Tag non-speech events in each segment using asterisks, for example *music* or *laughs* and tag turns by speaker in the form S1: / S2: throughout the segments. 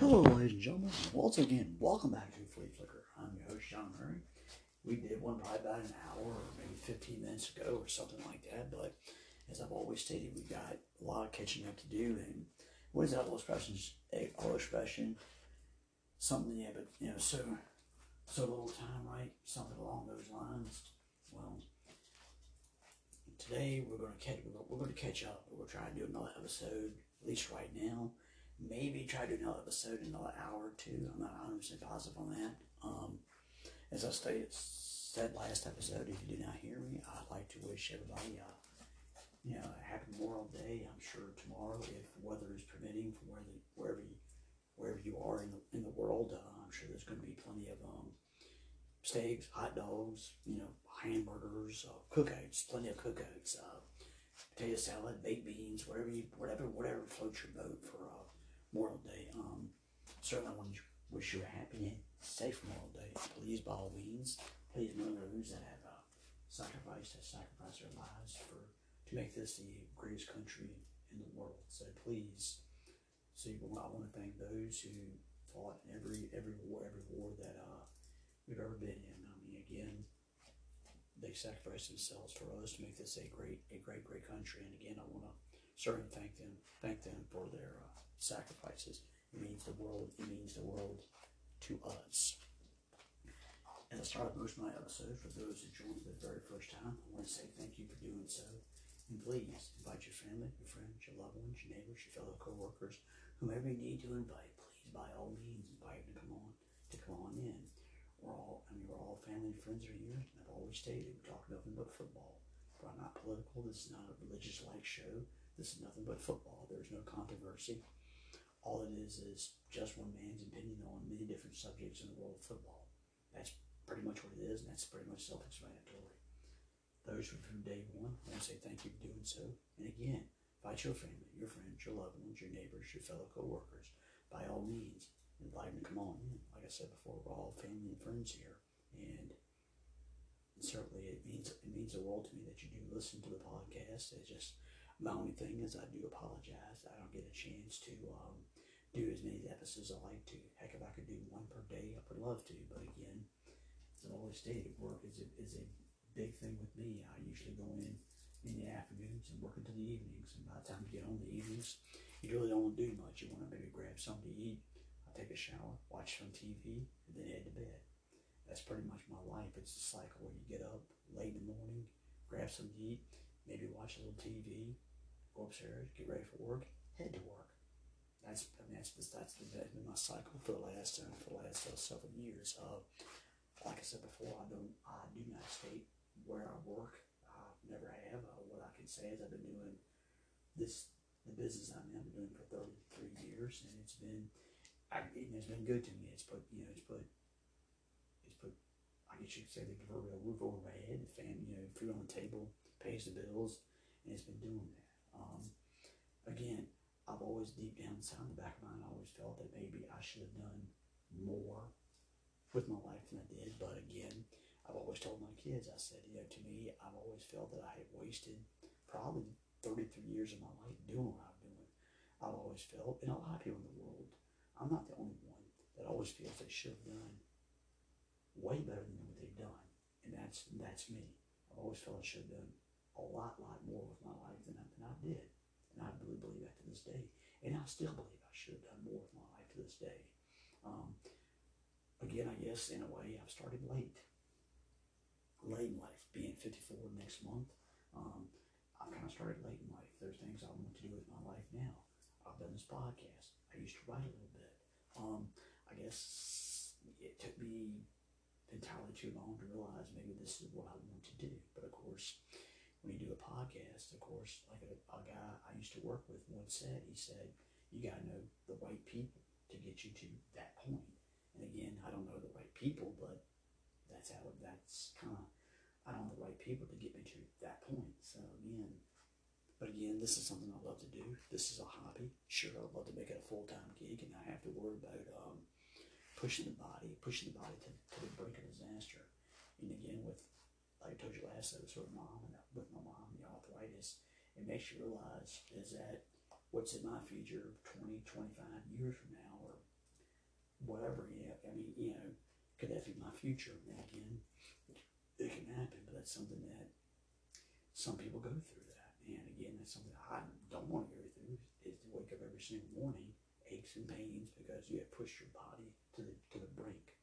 S1: Hello, ladies and gentlemen. Once again, welcome back to Flea Flicker. I'm your host, John Omary. We did one probably about an hour or maybe 15 minutes ago or something like that. But as I've always stated, we've got a lot of catching up to do. And what is that old expression? A old expression. Something, yeah, but you know, so so little time, right? Something along those lines. Well, today we're going to catch we're going to catch up. We're trying to try and do another episode, at least right now maybe try to do another episode in another hour or two. I'm not 100 percent positive on that. Um, as I stated, said last episode, if you do not hear me, I'd like to wish everybody, uh, you know, a happy Memorial Day. I'm sure tomorrow, if the weather is permitting, from where the, wherever you, wherever you are in the in the world, uh, I'm sure there's going to be plenty of um, steaks, hot dogs, you know, hamburgers, uh, cookouts, plenty of cookouts, uh, potato salad, baked beans, whatever you, whatever, whatever floats your boat for uh, Memorial Day. Um, certainly, I want to wish you a happy and safe Memorial Day. Please, by all means, please remember those that have uh, sacrificed, have sacrificed their lives for to make this the greatest country in the world. So please, so I want to thank those who fought every every war, every war that uh, we've ever been in. I mean, again, they sacrificed themselves for us to make this a great, a great, great country. And again, I want to certainly thank them, thank them for their uh, sacrifices. It means the world. It means the world to us. As I start most of my episodes, for those who joined for the very first time, I want to say thank you for doing so. And please invite your family, your friends, your loved ones, your neighbors, your fellow co-workers, whomever you need to invite. Please, by all means, invite them to come on to come on in. We're all, I mean, we're all family and friends are here. And I've always stated we talk nothing but football. I'm not political. This is not a religious-like show. This is nothing but football. There's no controversy all it is is just one man's opinion on many different subjects in the world of football. That's pretty much what it is, and that's pretty much self-explanatory. Those who from day one, I want to say thank you for doing so. And again, invite your family, your friends, your loved ones, your neighbors, your fellow co-workers. By all means, invite them to come on in. Like I said before, we're all family and friends here, and certainly it means it means the world to me that you do listen to the podcast. It's just my only thing is I do apologize. I don't get a chance to um, do as many episodes as I like to. Heck, if I could do one per day, I would love to. But again, as I've always stated, work is a, is a big thing with me. I usually go in in the afternoons and work until the evenings. And by the time you get home in the evenings, you really don't want to do much. You want to maybe grab something to eat, I take a shower, watch some TV, and then head to bed. That's pretty much my life. It's a cycle where you get up late in the morning, grab something to eat, maybe watch a little TV, go upstairs, get ready for work, head to work that's I mean that's that's been my cycle for the last uh, for the last uh, several years. Uh, like I said before, I don't I do not state where I work. I never have. Uh, what I can say is I've been doing this the business I'm in. I've been doing for 33 years, and it's been I, it's been good to me. It's put you know it's put it's put I guess you could say the proverbial roof over my head, the family, you know, food on the table, pays the bills, and it's been doing that. Um, again, I've always deep down inside in the back of my mind, I always felt that maybe I should have done more with my life than I did. But again, I've always told my kids, I said, you know, to me, I've always felt that I had wasted probably 33 years of my life doing what I'm doing. I've always felt, and a lot of people in the world, I'm not the only one that always feels they should have done way better than what they've done. And that's that's me. I've always felt I should have done a lot, lot more with my life than I, than I did. And I really believe that to this day. And I still believe I should have done more with my life to this day. Um, again, I guess in a way, I've started late. Late in life, being 54 next month, um, I've kind of started late in life. There's things I want to do with my life now. I've done this podcast. I used to write a little bit. Um, I guess it took me entirely too long to realize maybe this is what I want to do. But of course, when you do a podcast, of course, like a, a guy I used to work with once said, he said, you got to know the right people to get you to that point. And again, I don't know the right people, but that's how, that's kind of, I don't know the right people to get me to that point. So again, but again, this is something I love to do. This is a hobby. Sure, I'd love to make it a full-time gig and not have to worry about um, pushing the body, pushing the body to, to the brink of disaster. And again, with like I told you last episode, mom and with my mom, the arthritis, it makes you realize is that what's in my future 20, 25 years from now, or whatever. Yeah, I mean, you know, could that be my future? And again, it can happen, but that's something that some people go through that. And again, that's something I don't want to go through is to wake up every single morning, aches and pains because you have pushed your body to the to the brink.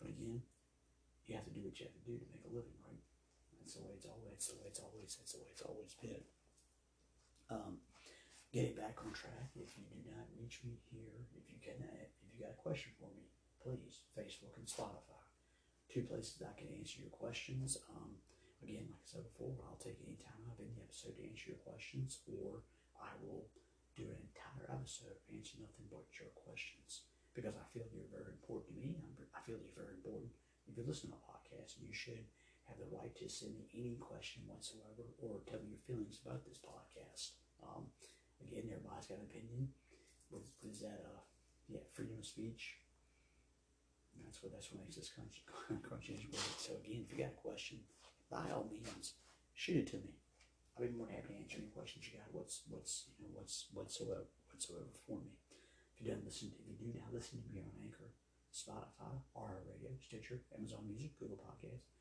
S1: But again, you have to do what you have to do to make a living, right? That's the way it's always. That's the way it's always. That's the way it's always been. Um, getting back on track. If you do not reach me here, if you can, if you got a question for me, please Facebook and Spotify, two places I can answer your questions. Um, again, like I said before, I'll take any time out of any episode to answer your questions, or I will do an entire episode answer nothing but your questions because I feel you're very important to me. I feel you're very important. If you listen to a podcast, you should have the right to send me any question whatsoever or tell me your feelings about this podcast. Um, again, everybody's got an opinion. What, is that? Uh, yeah, freedom of speech. That's what that's what makes this country *laughs* great. So again, if you got a question, by all means, shoot it to me. I'll be more than happy to answer any questions you got. What's what's you know what's whatsoever whatsoever for me. If you don't listen to if you do now listen to me on Anchor, Spotify, RR Radio, Stitcher, Amazon Music, Google Podcasts,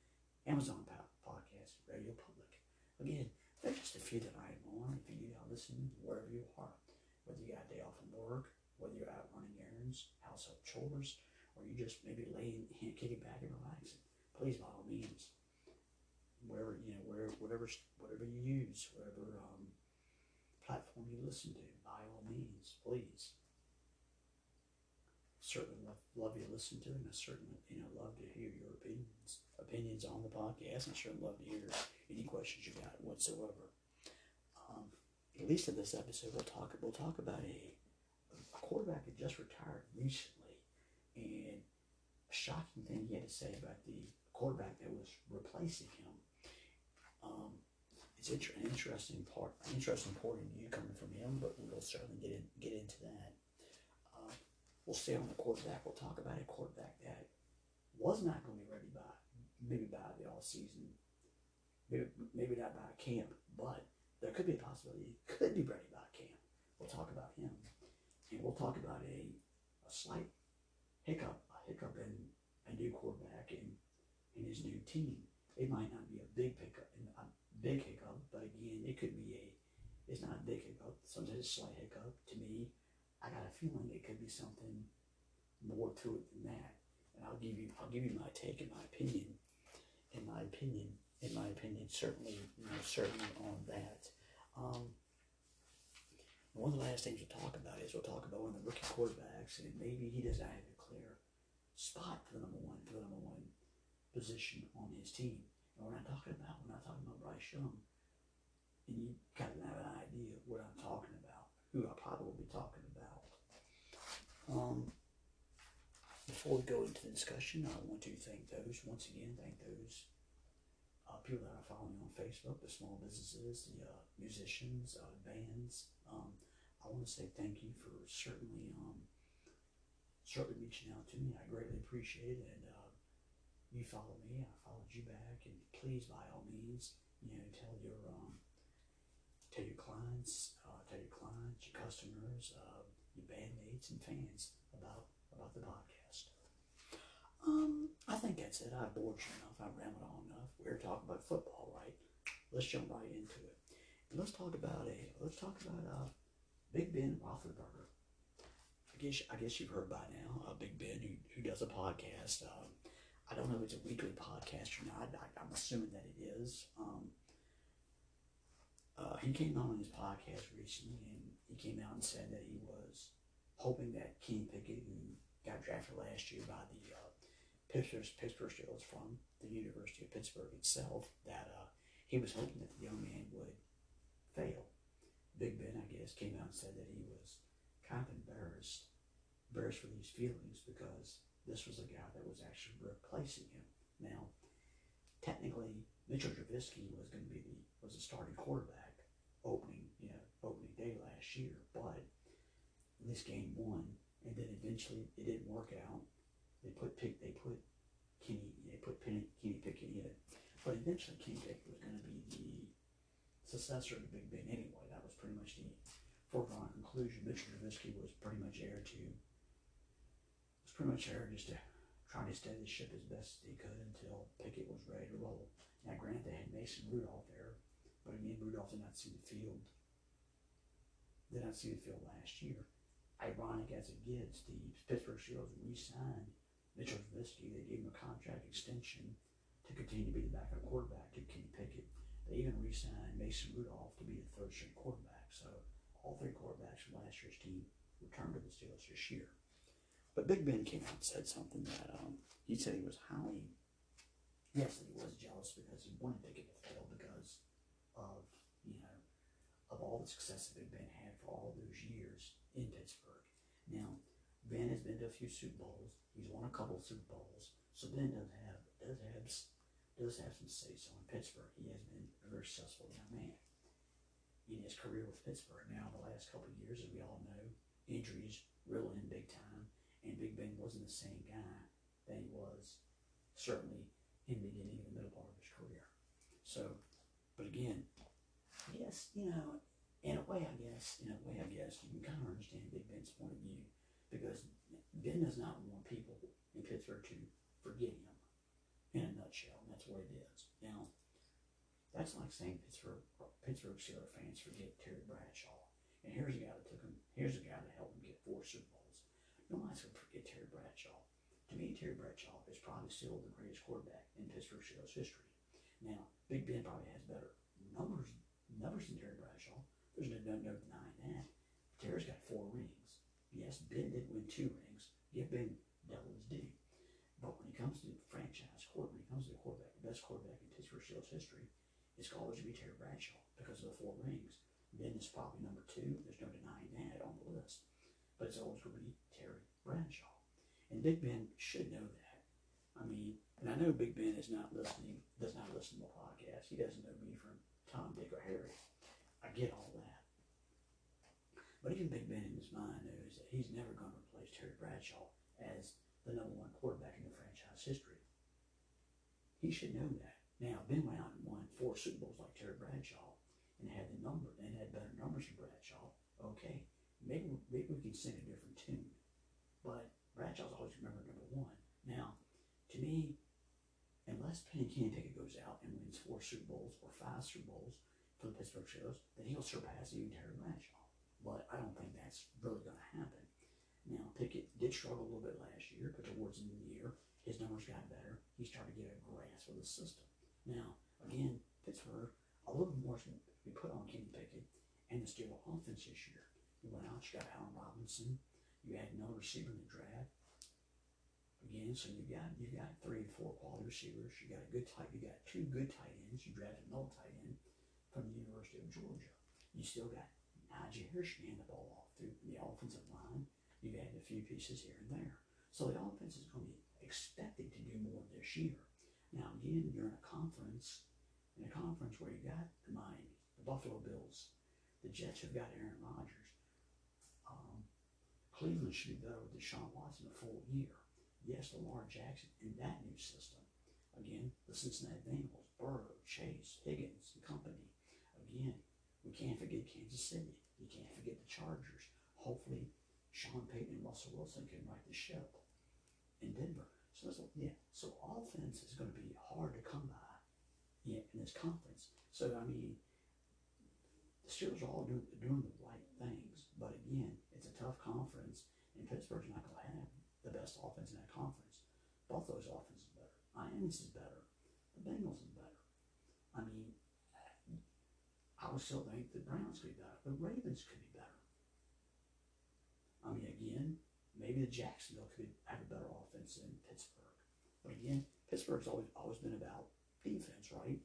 S1: Amazon Podcast, Radio Public. Again, there's just a few that I am on. If you do not listen, wherever you are, whether you got a day off from work, whether you're out running errands, household chores, or you just maybe laying, *laughs* kicking back and relaxing, please by all means, wherever you know, where whatever whatever you use, whatever um, platform you listen to, by all means, please certainly love, love you to listen to, and I certainly you know love to hear your opinions opinions on the podcast. And certainly love to hear any questions you got whatsoever. Um, at least in this episode, we'll talk we'll talk about a, a quarterback that just retired recently, and a shocking thing he had to say about the quarterback that was replacing him. Um, it's an interesting part, interesting point of view coming from him, but we'll certainly get in, get into that we'll stay on the quarterback. We'll talk about a quarterback that was not going to be ready by maybe by the all season, maybe, maybe not by camp, but there could be a possibility he could be ready by camp. We'll talk about him, and we'll talk about a, a slight hiccup, a hiccup in a new quarterback and in his new team. It might not be a big pickup, a big hiccup, but again, it could be a. It's not a big hiccup. Sometimes it's a slight hiccup. To me, I got a feeling it could be something more to it than that. And I'll give you I'll give you my take and my opinion. In my opinion, in my opinion, certainly you know, certainly on that. Um, one of the last things we'll talk about is we'll talk about one of the rookie quarterbacks, and maybe he doesn't have a clear spot for the number one for the number one position on his team. And we're not talking about we're not talking about Bryce Young. And you kind of have an idea of what I'm talking about, who I probably will be talking um, before we go into the discussion, I want to thank those, once again, thank those uh, people that are following on Facebook, the small businesses, the uh, musicians, uh, bands. Um, I want to say thank you for certainly um, certainly reaching out to me. I greatly appreciate it. And uh, you follow me, I followed you back. And please, by all means, you know, tell your um, tell your clients, uh, tell your clients, your customers, uh, your bandmates and fans about about the podcast. Um, I think that's it. I bored you enough. I rambled on enough. We're talking about football, right? Let's jump right into it. And let's talk about a let's talk about uh, Big Ben Roethlisberger. I guess I guess you've heard by now, uh, Big Ben, who, who does a podcast. Um, I don't know if it's a weekly podcast or not. I, am assuming that it is. Um, uh, he came out on his podcast recently, and he came out and said that he was hoping that Kenny Pickett, who got drafted last year by the uh, Pittsburgh, Pittsburgh Steelers from the University of Pittsburgh itself, that uh, he was hoping that the young man would fail. Big Ben, I guess, came out and said that he was kind of embarrassed, embarrassed for these feelings because this was a guy that was actually replacing him. Now, technically, Mitchell Trubisky was going to be the was the starting quarterback opening, you know, opening day last year, but this game won, and then eventually it didn't work out. They put pick, they put Kenny, they put Penny, Kenny Pickett in, it, but eventually Kenny Pickett was going to be the successor to Big Ben anyway. That was pretty much the foregone conclusion. Mitchell Trubisky was pretty much heir to was pretty much there just to try to steady the ship as best they could until Pickett was ready to roll. Now, granted, they had Mason Rudolph there, but again, Rudolph did not see the field. Did not see the field last year. Ironic as it gets, the Pittsburgh Steelers re-signed Mitchell Trubisky. They gave him a contract extension to continue to be the backup quarterback to Kenny Pickett. They even re-signed Mason Rudolph to be the third string quarterback. So all three quarterbacks from last year's team returned to the Steelers this year. But Big Ben came out and said something that um, he said he was highly, yes, he was jealous because he wanted to Pickett to fail because of, you know, of all the success that Big Ben had for all those years in Pittsburgh. Now, Ben has been to a few Super Bowls. He's won a couple Super Bowls. So Ben does have does have does have some say so in Pittsburgh. He has been a very successful young man in his career with Pittsburgh. Now, the last couple of years, as we all know, injuries reeled in big time and Big Ben wasn't the same guy that he was certainly in the beginning and the middle part of his career. So, but again, yes, you know, in a way, I guess, in a way, I guess, you can kind of understand Big Ben's point of view because Ben does not want people in Pittsburgh to forget him in a nutshell, and that's what it is. Now, that's like saying Pittsburgh Pittsburgh Steelers fans forget Terry Bradshaw. And here's a guy that took him, here's a guy that helped him get four Super Bowls. Nobody's to forget Terry Bradshaw. To me, Terry Bradshaw is probably still the greatest quarterback in Pittsburgh Steelers history. Now, Big Ben probably has better numbers numbers than Terry Bradshaw. There's no, no, no denying that. Terry's got four rings. Yes, Ben did win two rings. Give Ben double his due. But when it comes to franchise court, when it comes to the quarterback, the best quarterback in Pittsburgh Steelers history, it's always to be Terry Bradshaw because of the four rings. Ben is probably number two. There's no denying that on the list but it's always going to be Terry Bradshaw. And Big Ben should know that. I mean, and I know Big Ben is not listening, does not listen to the podcast. He doesn't know me from Tom, Dick, or Harry. I get all that. But even Big Ben in his mind knows that he's never going to replace Terry Bradshaw as the number one quarterback in the franchise history. He should know that. Now, Ben went out and won four Super Bowls like Terry Bradshaw and had the number and had better numbers than Bradshaw. Okay, maybe maybe we can sing a different tune. But Bradshaw's always remembered number one. Now, to me, unless Penny Kenny Pickett goes out and wins four Super Bowls or five Super Bowls for the Pittsburgh Steelers, then he'll surpass even Terry Bradshaw. But I don't think that's really going to happen. Now, Pickett did struggle a little bit last year, but towards the end of the year, his numbers got better. He started to get a grasp of the system. Now, again, Pittsburgh, a little more to be put on Kenny Pickett and the Steelers offense this year. You went out, you got Allen Robinson. You had another receiver in the draft. Again, so you got you got three and four quality receivers. You got a good tight. You got two good tight ends. You drafted another tight end from the University of Georgia. You still got Najee Harris hand the ball off through the offensive line. You've added a few pieces here and there. So the offense is going to be expected to do more this year. Now again, you're in a conference, in a conference where you got the Miami, the Buffalo Bills, the Jets have got Aaron Rodgers. Um, Cleveland should be better with Deshaun Watson a full year. Yes, Lamar Jackson in that new system. Again, the Cincinnati Bengals, Burrow, Chase, Higgins, and company. Again, we can't forget Kansas City. You can't forget the Chargers. Hopefully, Sean Payton and Russell Wilson can right the ship in Denver. So, yeah, so offense is going to be hard to come by yeah, in this conference. So, I mean, the Steelers are all doing, doing the right things. But again, it's a tough conference, and Pittsburgh's not going to have the best offense in that conference. Both those offenses are better. Miami's is better. The Bengals is better. I mean, I would still think the Browns could be better. The Ravens could be better. I mean, again, maybe the Jacksonville could have a better offense than Pittsburgh. But again, Pittsburgh's always always been about defense, right?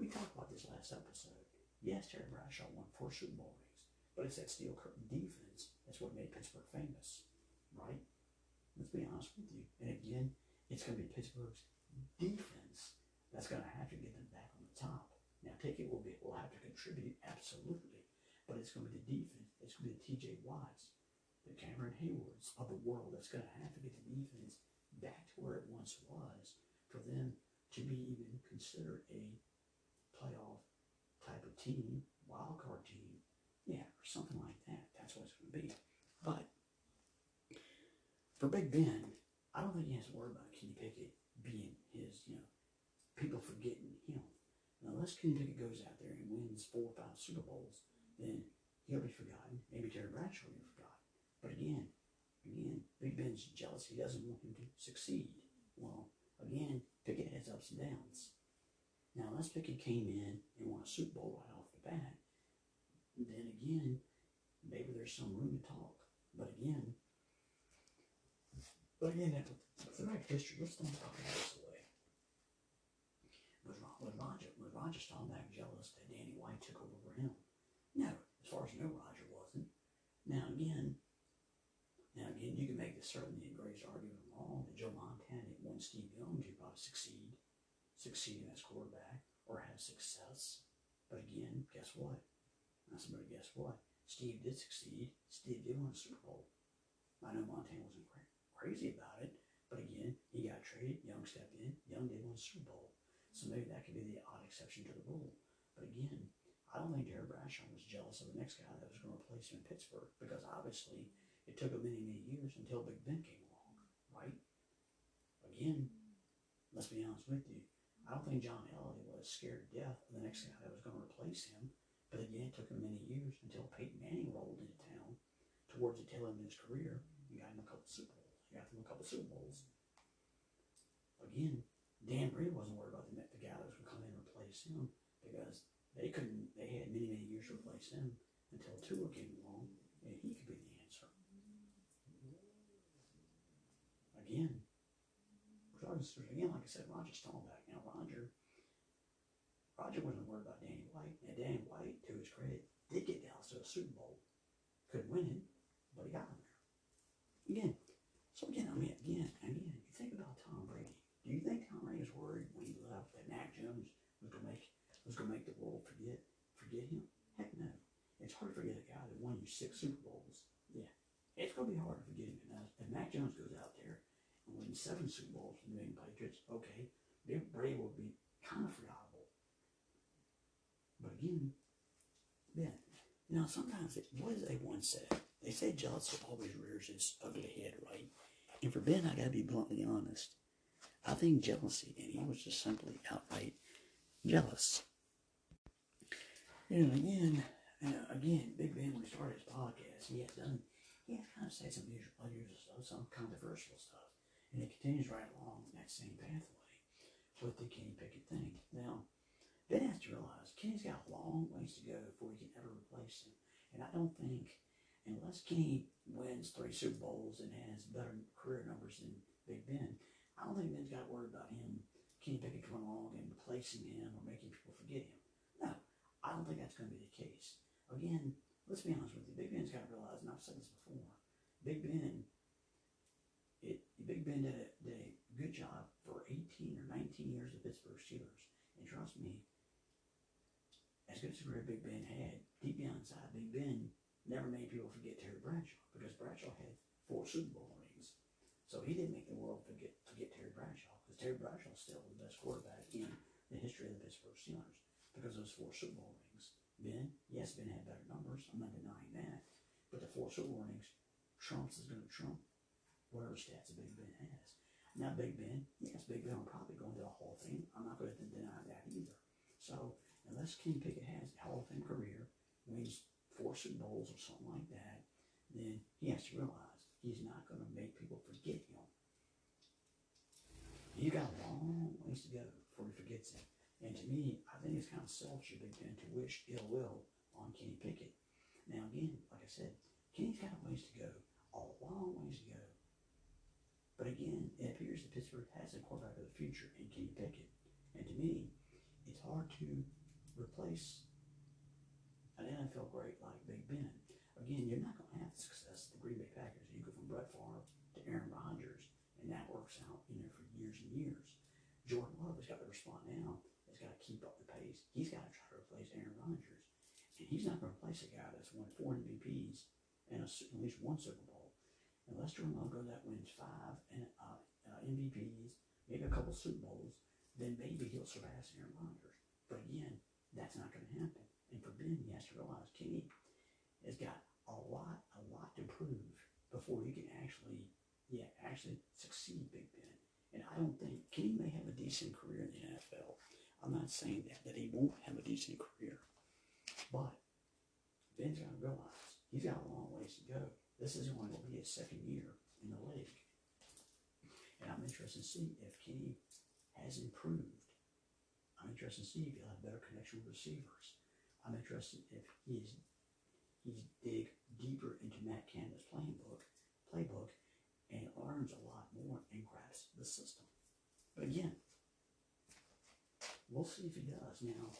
S1: We talked about this last episode. Yes, Terry Bradshaw won four Super Bowl rings, but it's that steel curtain defense that's what made Pittsburgh famous, right? Let's be honest with you. And again, it's going to be Pittsburgh's defense that's going to have to get them back on the top. Now, Pickett will be will have to contribute absolutely, but it's going to be the defense. It's going to be the T.J. Watts, the Cameron Heywards of the world that's going to have to get the defense back to where it once was for them to be even considered a playoff type of team, wild card team, yeah, or something like that. That's what it's going to be. But for Big Ben, I don't think he has to worry about Kenny Pickett being his, you know, people forgetting him. Now, unless Kenny Pickett goes out there and wins four or five Super Bowls, then he'll be forgotten. Maybe Terry Bradshaw will be forgotten. But again, again, Big Ben's jealous. He doesn't want him to succeed. Well, again, Pickett has ups and downs. Now, unless Pickett came in and won a Super Bowl right off the bat, then again, maybe there's some room to talk. But again, but again, that, throughout history, let's don't this way. Was, was Roger was Roger Staubach jealous that Danny White took over for him? No, as far as I know, Roger wasn't. Now again, now again, you can make the certainly the greatest argument of all that Joe Montana won Steve Young, he probably succeed, succeed as quarterback or have success. But again, guess what? Now somebody guess what? Steve did succeed. Steve did win a Super Bowl. I know Montana wasn't cra- crazy about it, but again, he got traded. Young stepped in. Young did win Super Bowl. So maybe that could be the odd exception to the rule. But again, I don't think Terry Bradshaw was jealous of the next guy that was going to replace him in Pittsburgh because obviously it took him many, many years until Big Ben came along, right? Again, let's be honest with you. I don't think John Elway was scared to death of the next guy that was going to replace him. But again, it took him many years until Peyton Manning rolled into town towards the tail end of his career and got him a couple Super Bowls. Got him a couple Super Bowls. Again, Dan Reed wasn't worried about the, the going to come in and replace him because they couldn't, they had many, many years to replace him until Tua came along and he could be the answer. Again, again, like I said, Roger Staubach. Now, Roger, Roger wasn't worried about Danny White. and Danny White, to his credit, did get Dallas to a Super Bowl. Couldn't win it, but he got him there. Again, so again, I mean, again, again, you think about Tom Brady. Do you think Tom Brady was worried when he left that Mac Jones was gonna make was gonna make the world forget forget him? Heck no. It's hard to forget a guy that won you six Super Bowls. Yeah, it's gonna be hard to forget him. And uh, if Mac Jones goes out there and wins seven Super Bowls for the New England Patriots, okay, Bill Brady will be kind of forgettable. But again, Ben, you know, sometimes it, what does they once? They say jealousy always rears its ugly head, right? And for Ben, I gotta be bluntly honest. I think jealousy, and he was just simply outright jealous. You know, again, you know, again, Big Ben, when he started his podcast, he had done, he had kind of said some some controversial stuff. And it continues right along that same pathway with the Kenny Pickett thing. Now, Ben has to realize Kenny's got a long ways to go before he can ever replace him. And I don't think, unless Kenny wins three Super Bowls and has better career numbers than Big Ben, I don't think Ben's got to worry about him, Kenny Pickett coming along and replacing him or making people forget him. No, I don't think that's going to be the case. Again, let's be honest with you. Big Ben's got to realize, and I've said this before, Big Ben, it Big Ben did a, did a good job for 18 or 19 years of Pittsburgh Steelers. And trust me, as good as a career Big Ben had, deep down inside, Big Ben never made people forget Terry Bradshaw because Bradshaw had four Super Bowl rings. So he didn't make the world forget forget Terry Bradshaw because Terry Bradshaw is still the best quarterback in the history of the Pittsburgh Steelers because of those four Super Bowl rings. Ben, yes, Ben had better numbers. I'm not denying that. But the four Super Bowl rings trumps is going to trump whatever stats Big Ben has. Now, Big Ben, yes, Big Ben will probably go into the Hall of Fame. I'm not going to deny that either. So, unless King Pickett has a Hall of Fame career, wins four Bowls or something like that, then he has to realize he's not going to make people forget him. You got a long ways to go before he forgets him. And to me, I think it's kind of selfish Ben to wish ill will on Kenny Pickett. Now, again, like I said, Kenny's got a ways to go, a long ways to go. But again, it appears that Pittsburgh has a quarterback of the future in Kenny Pickett. And to me, it's hard to replace an NFL great like Big Ben. Again, you're not going to have the success of the Green Bay Packers. You go from Brett Favre to Aaron Rodgers, and that works out, you know, for years and years. Jordan Love has got to respond now. He's got to keep up the pace. He's got to try to replace Aaron Rodgers, and he's not going to replace a guy that's won four MVPs and a, at least one Super Bowl. Unless Jordan Love goes out wins five and uh, uh, MVPs, maybe a couple Super Bowls, then maybe he'll surpass Aaron Rodgers. But again, that's not going to happen. And for Ben, he has to realize Kenny has got a lot, a lot to prove before he can actually yeah, actually succeed Big Ben. And I don't think Kenny may have a decent career in the NFL. I'm not saying that, that he won't have a decent career. But Ben's got to realize he's got a long ways to go. This is going to be his second year in the league. And I'm interested to see if Kenny has improved. I'm interested to see if he'll have better connection with receivers. I'm interested if he's he's dig deeper into Matt Canada's playing book, playbook, and learns a lot more and grasps the system. But again, we'll see if he does. Now,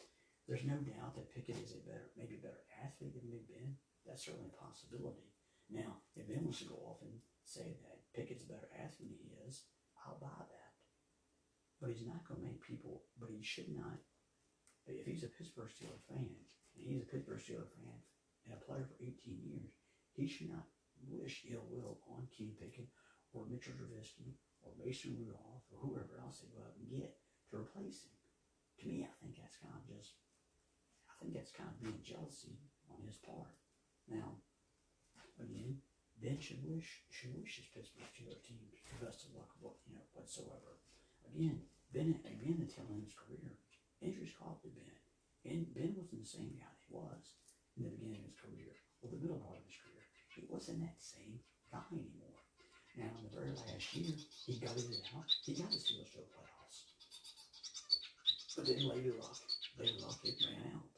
S1: there's no doubt that Pickett is a better, maybe a better athlete than Big Ben. That's certainly a possibility. Now, if Ben wants to go off and say that Pickett's a better athlete than he is, I'll buy that. But he's not going to make people, but he should not, if he's a Pittsburgh Steelers fan, and he's a Pittsburgh Steelers fan and a player for 18 years, he should not wish ill will on Kenny Pickett or Mitchell Trubisky or Mason Rudolph or whoever else they go out and get to replace him. To me, I think that's kind of just, I think that's kind of being jealousy on his part. Now, again, Ben should wish should wish his Pittsburgh Steelers team the best of luck, you know, whatsoever. Again, Ben again the tail end of his career, injuries costed Ben, and Ben wasn't the same guy he was in the beginning of his career or the middle part of his career. He wasn't that same guy anymore. Now, in the very last year, he got it out. He got the Steelers to the playoffs. But then Lady Luck, Lady Luck, it ran out.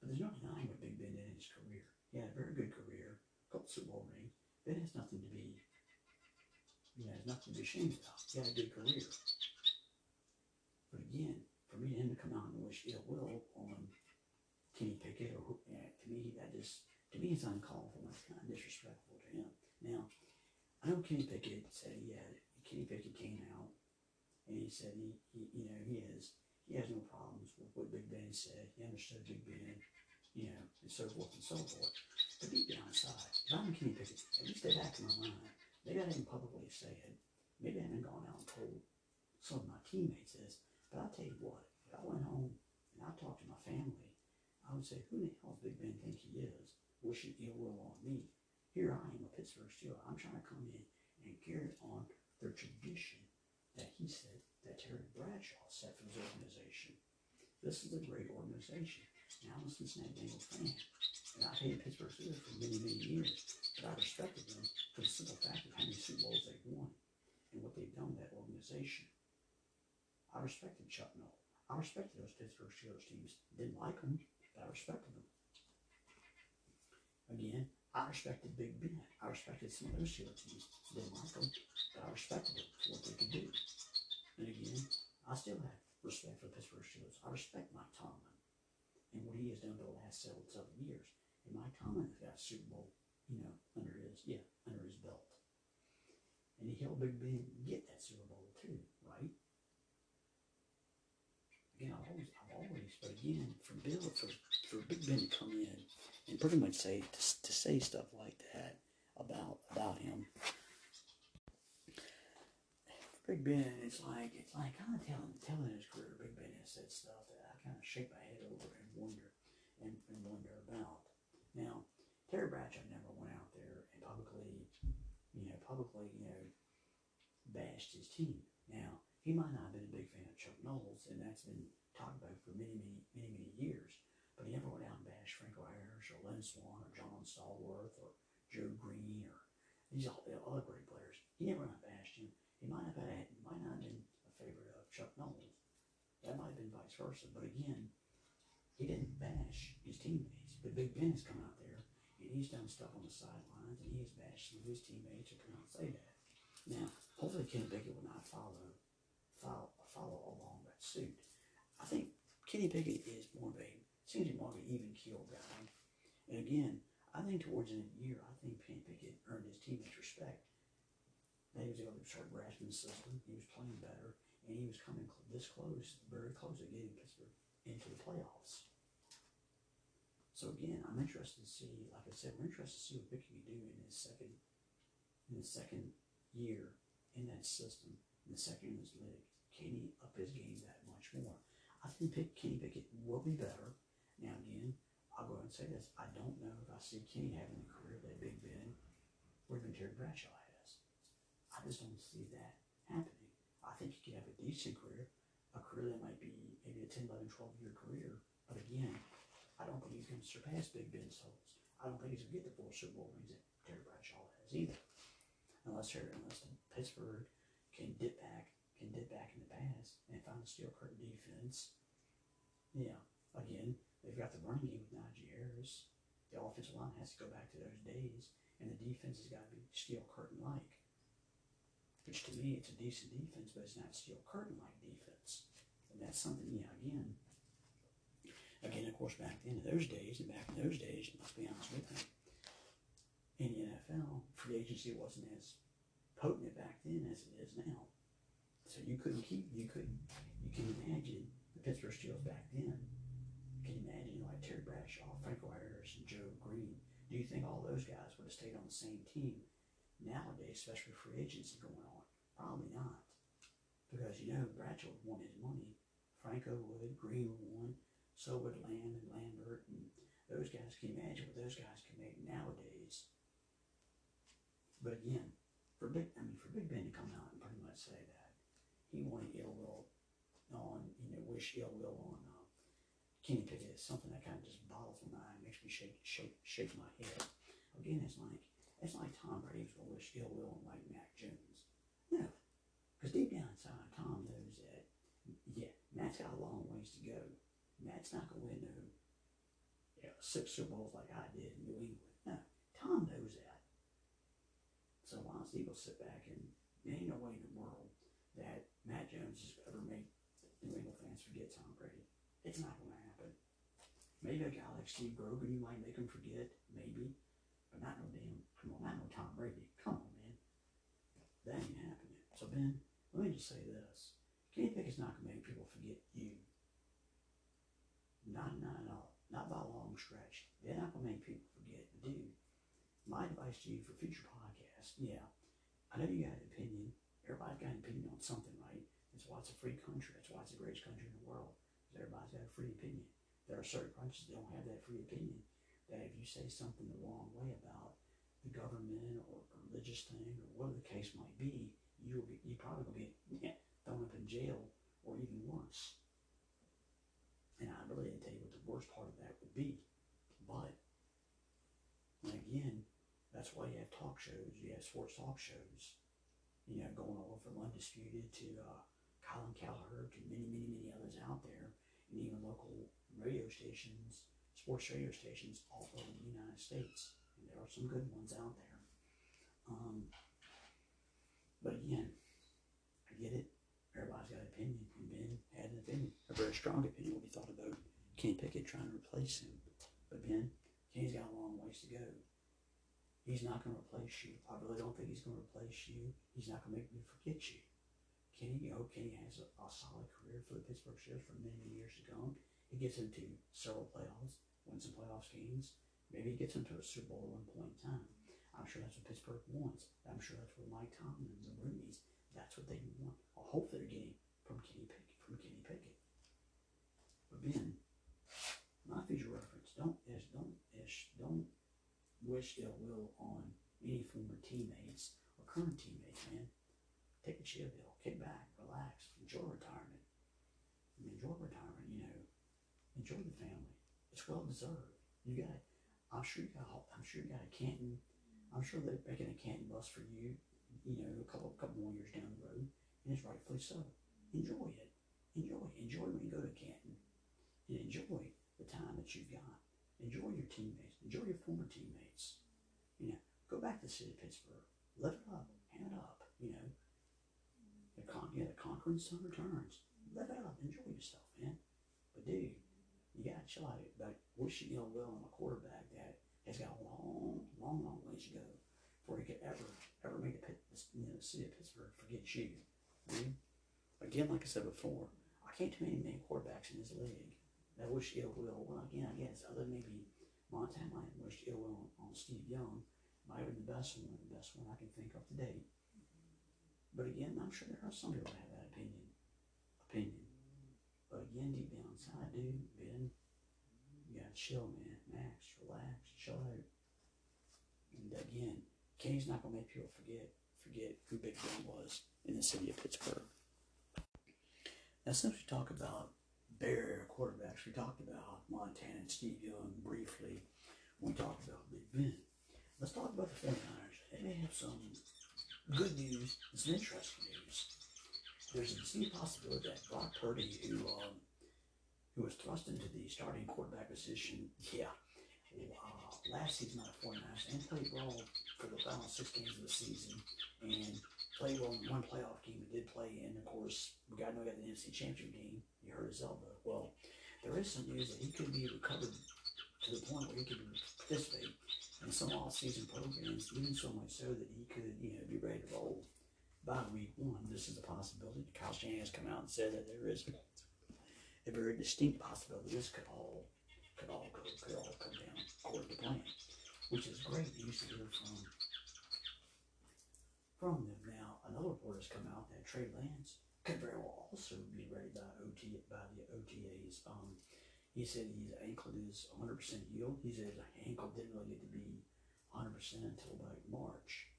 S1: But there's no denying what Big Ben did in his career. He had a very good career, couple Super Bowl rings. Ben has nothing to be, you know, has nothing to be ashamed about. He had a good career. But again, for me, him to come out and wish ill will on Kenny Pickett, or who- yeah, to me, that just, to me, it's uncalled for. It's kind of disrespectful to him. Now, I know Kenny Pickett said he had, Kenny Pickett came out and he said he, he you know, he has, he has no problems with what Big Ben said. He understood Big Ben, you know, and so forth and so forth. But deep down inside, if I'm Kenny Pickett, at least they back in my mind. Maybe I didn't publicly say it. Maybe I haven't gone out and told some of my teammates this. But I'll tell you what, I went home and I talked to my family, I would say, who the hell does Big Ben think he is? Wishing ill will on me. Here I am, a Pittsburgh Steeler. I'm trying to come in and carry on their tradition that he said that Terry Bradshaw set for his organization. This is a great organization. Now I'm a Cincinnati Bengals fan. And I've hated Pittsburgh Steelers for many, many years. But I respected them for the simple fact of how many Super Bowls they've won and what they've done to that organization. I respected Chuck Noll. I respected those Pittsburgh Steelers teams. Didn't like them, but I respected them. Again, I respected Big Ben. I respected some of those Steelers teams. Didn't like them, but I respected them for what they could do. And again, I still have respect for the Pittsburgh Steelers. I respect Mike Tomlin and what he has done the last several, several years. And Mike Tomlin has got a Super Bowl, you know, under his yeah, under his belt. And he helped Big Ben get that Super Bowl too, right? Again, I've always, I've always, but again, for Bill, for, for Big Ben to come in and pretty much say to, to say stuff like that about about him, Big Ben, it's like it's like kind of telling telling his career. Big Ben has said stuff that I kind of shake my head over and wonder and, and wonder about. Now, Terry Bradshaw never went out there and publicly, you know, publicly, you know, bashed his team. Now, he might not have been a big fan Noll's, and that's been talked about for many, many, many, many years. But he never went out and bashed Franco Harris or Lynn Swann or John Stallworth or Joe Greene or these all- other great players. He never went out and bashed him. He might have had, might not have been a favorite of Chuck Noll's. That might have been vice versa. But again, he didn't bash his teammates. But Big Ben has come out there and he's done stuff on the sidelines and he has bashed some of his teammates who and say that. Now, hopefully Kenny Pickett will not follow follow follow along that suit. I think Kenny Pickett is more of a seems to be more of an even keel guy. And again, I think towards the end of the year, I think Kenny Pickett earned his teammates' respect. He was able to start grasping the system. He was playing better, and he was coming this close, very close to getting Pittsburgh into the playoffs. So again, I'm interested to see, like I said, we're interested to see what Pickett can do in his second, in his second year in that system, in the second in his league. He up his game that much more? I think Pick, Kenny Pickett will be better. Now again, I'll go ahead and say this: I don't know if I see Kenny having the career that Big Ben or even Terry Bradshaw has. I just don't see that happening. I think you could have a decent career, a career that might be maybe a 10, 11, 12 year career. But again, I don't think he's going to surpass Big Ben Souls. I don't think he's going to get the four Super Bowl rings that Terry Bradshaw has either. Unless, unless Pittsburgh can dip back, can dip back in the past and a steel curtain defense. Yeah, again, they've got the running game with Najee Harris. The offensive line has to go back to those days, and the defense has got to be steel curtain like. Which to me, it's a decent defense, but it's not steel curtain like defense. And that's something, yeah, again. Again, of course, back then in those days, and back in those days, let's be honest with you, in the NFL, free agency wasn't as potent back then as it is now. So you couldn't keep, you couldn't, you can imagine the Pittsburgh Steelers back then. Can you imagine like Terry Bradshaw, Franco Harris, and Joe Greene? Do you think all those guys would have stayed on the same team nowadays, especially free agency going on? Probably not. Because you know Bradshaw would want his money. Franco would, Greene would so would Land and Lambert and those guys. Can you imagine what those guys can make nowadays? But again, for Big, I mean, for Big Ben to come out and pretty much say that he wanted ill will on, you know, wish ill will on uh, Kenny Pickett is something that kind of just boggles my mind, makes me shake, shake, shake my head. Again, it's like it's like Tom Brady was gonna wish ill will on like Mac Jones. No, because deep down inside, Tom knows that yeah, Matt's got a long ways to go. Matt's not gonna win no you know, six Super Bowls like I did in New England. No, Tom knows that. So why don't Eagles sit back and there ain't no way in the world that Matt Jones is ever make New England fans forget Tom Brady. It's not going to happen. Maybe a guy like Steve Grogan, you might make him forget, maybe, but not no damn, come on, not no Tom Brady. Come on, man. That ain't happening. So, Ben, let me just say this. Kenny Pickett's not going to make people forget you. Not, not at all. Not by a long stretch. They're not going to make people forget. Dude, my advice to you for future podcasts, yeah, I know you got an opinion. Everybody's got an opinion on something, why it's a free country. That's why it's the greatest country in the world. Everybody's got a free opinion. There are certain countries that don't have that free opinion. That if you say something the wrong way about the government or religious thing or whatever the case might be, you'll be you probably gonna get *laughs* yeah, thrown up in jail or even worse. And I really didn't tell you what the worst part of that would be. But again, that's why you have talk shows, you have sports talk shows, you know, going all from Undisputed to uh, Colin Cowherd to many, many, many others out there, and even local radio stations, sports radio stations all over the United States. And there are some good ones out there. Um, but again, I get it. Everybody's got an opinion, and Ben had an opinion, a very strong opinion, what he thought about Kenny Pickett trying to replace him. But Ben, Kenny's got a long ways to go. He's not going to replace you. I really don't think he's going to replace you. He's not going to make me forget you. Kenny, you know, Kenny has a, a solid career for the Pittsburgh Steelers for many, many years to come. He gets into several playoffs, wins some playoff games. Maybe he gets into a Super Bowl at one point in time. I'm sure that's what Pittsburgh wants. I'm sure that's what Mike Tomlin and the Rooneys, that's what they want. I hope they're getting from Kenny Pickett. From Kenny Pickett. But Ben, my future reference, don't ish, don't ish, don't wish ill will on any former teammates or current teammates, man. Take a chill pill, kick back, relax, enjoy retirement. I mean, enjoy retirement, you know. Enjoy the family. It's well deserved. You got I'm sure you got I'm sure you got a Canton I'm sure they're making a Canton bus for you, you know, a couple couple more years down the road. And it's rightfully so. Enjoy it. Enjoy. Enjoy when you go to Canton. And enjoy the time that you've got. Enjoy your teammates. Enjoy your former teammates. You know, go back to the city of Pittsburgh. Live it up. Hand it up. You know, the con- yeah, the conquering sun returns. Live it up. Enjoy yourself, man. But dude, you gotta chill out about wishing ill will on a quarterback that has got a long, long, long ways to go before he could ever, ever make the, Pit- you know, city of Pittsburgh forget you. Mean, again, like I said before, I can't too many name quarterbacks in this league that wish ill will. Well, again, I guess other than maybe Montana might ill will on, on Steve Young. Might have been the best one, the best one I can think of to date. But again, I'm sure there are some people that have that opinion. Opinion. But again, deep down inside, dude, Ben, you gotta chill, man. Max, relax, chill out. And again, Kenny's not gonna make people forget forget who Big Ben was in the city of Pittsburgh. Now, since we talk about Area quarterbacks, we talked about Montana and Steve Young briefly we talked about Big Ben. Let's talk about the 49ers. They may have some good news some interesting news. There's a distinct possibility that Brock Purdy, who um, who was thrust into the starting quarterback position, yeah, uh, last season out of 49ers and played well for the final six games of the season and played well in one playoff game and did play in. Of course, we got to know he got the NFC Championship game. You heard his elbow. Well, there is some news that he could be recovered to the point where he could participate in some off-season programs, even so much so that he could, you know, be ready to roll by week one. This is a possibility. Kyle Shanahan has come out and said that there is a very distinct possibility this could all could all go could all come down according to plan, which is great news to hear from from them. Now another report has come out that Trey Lance could very well also be ready by OT by the OTAs. Um, he said his ankle is 100% healed. He said his ankle didn't really get to be 100% until like March.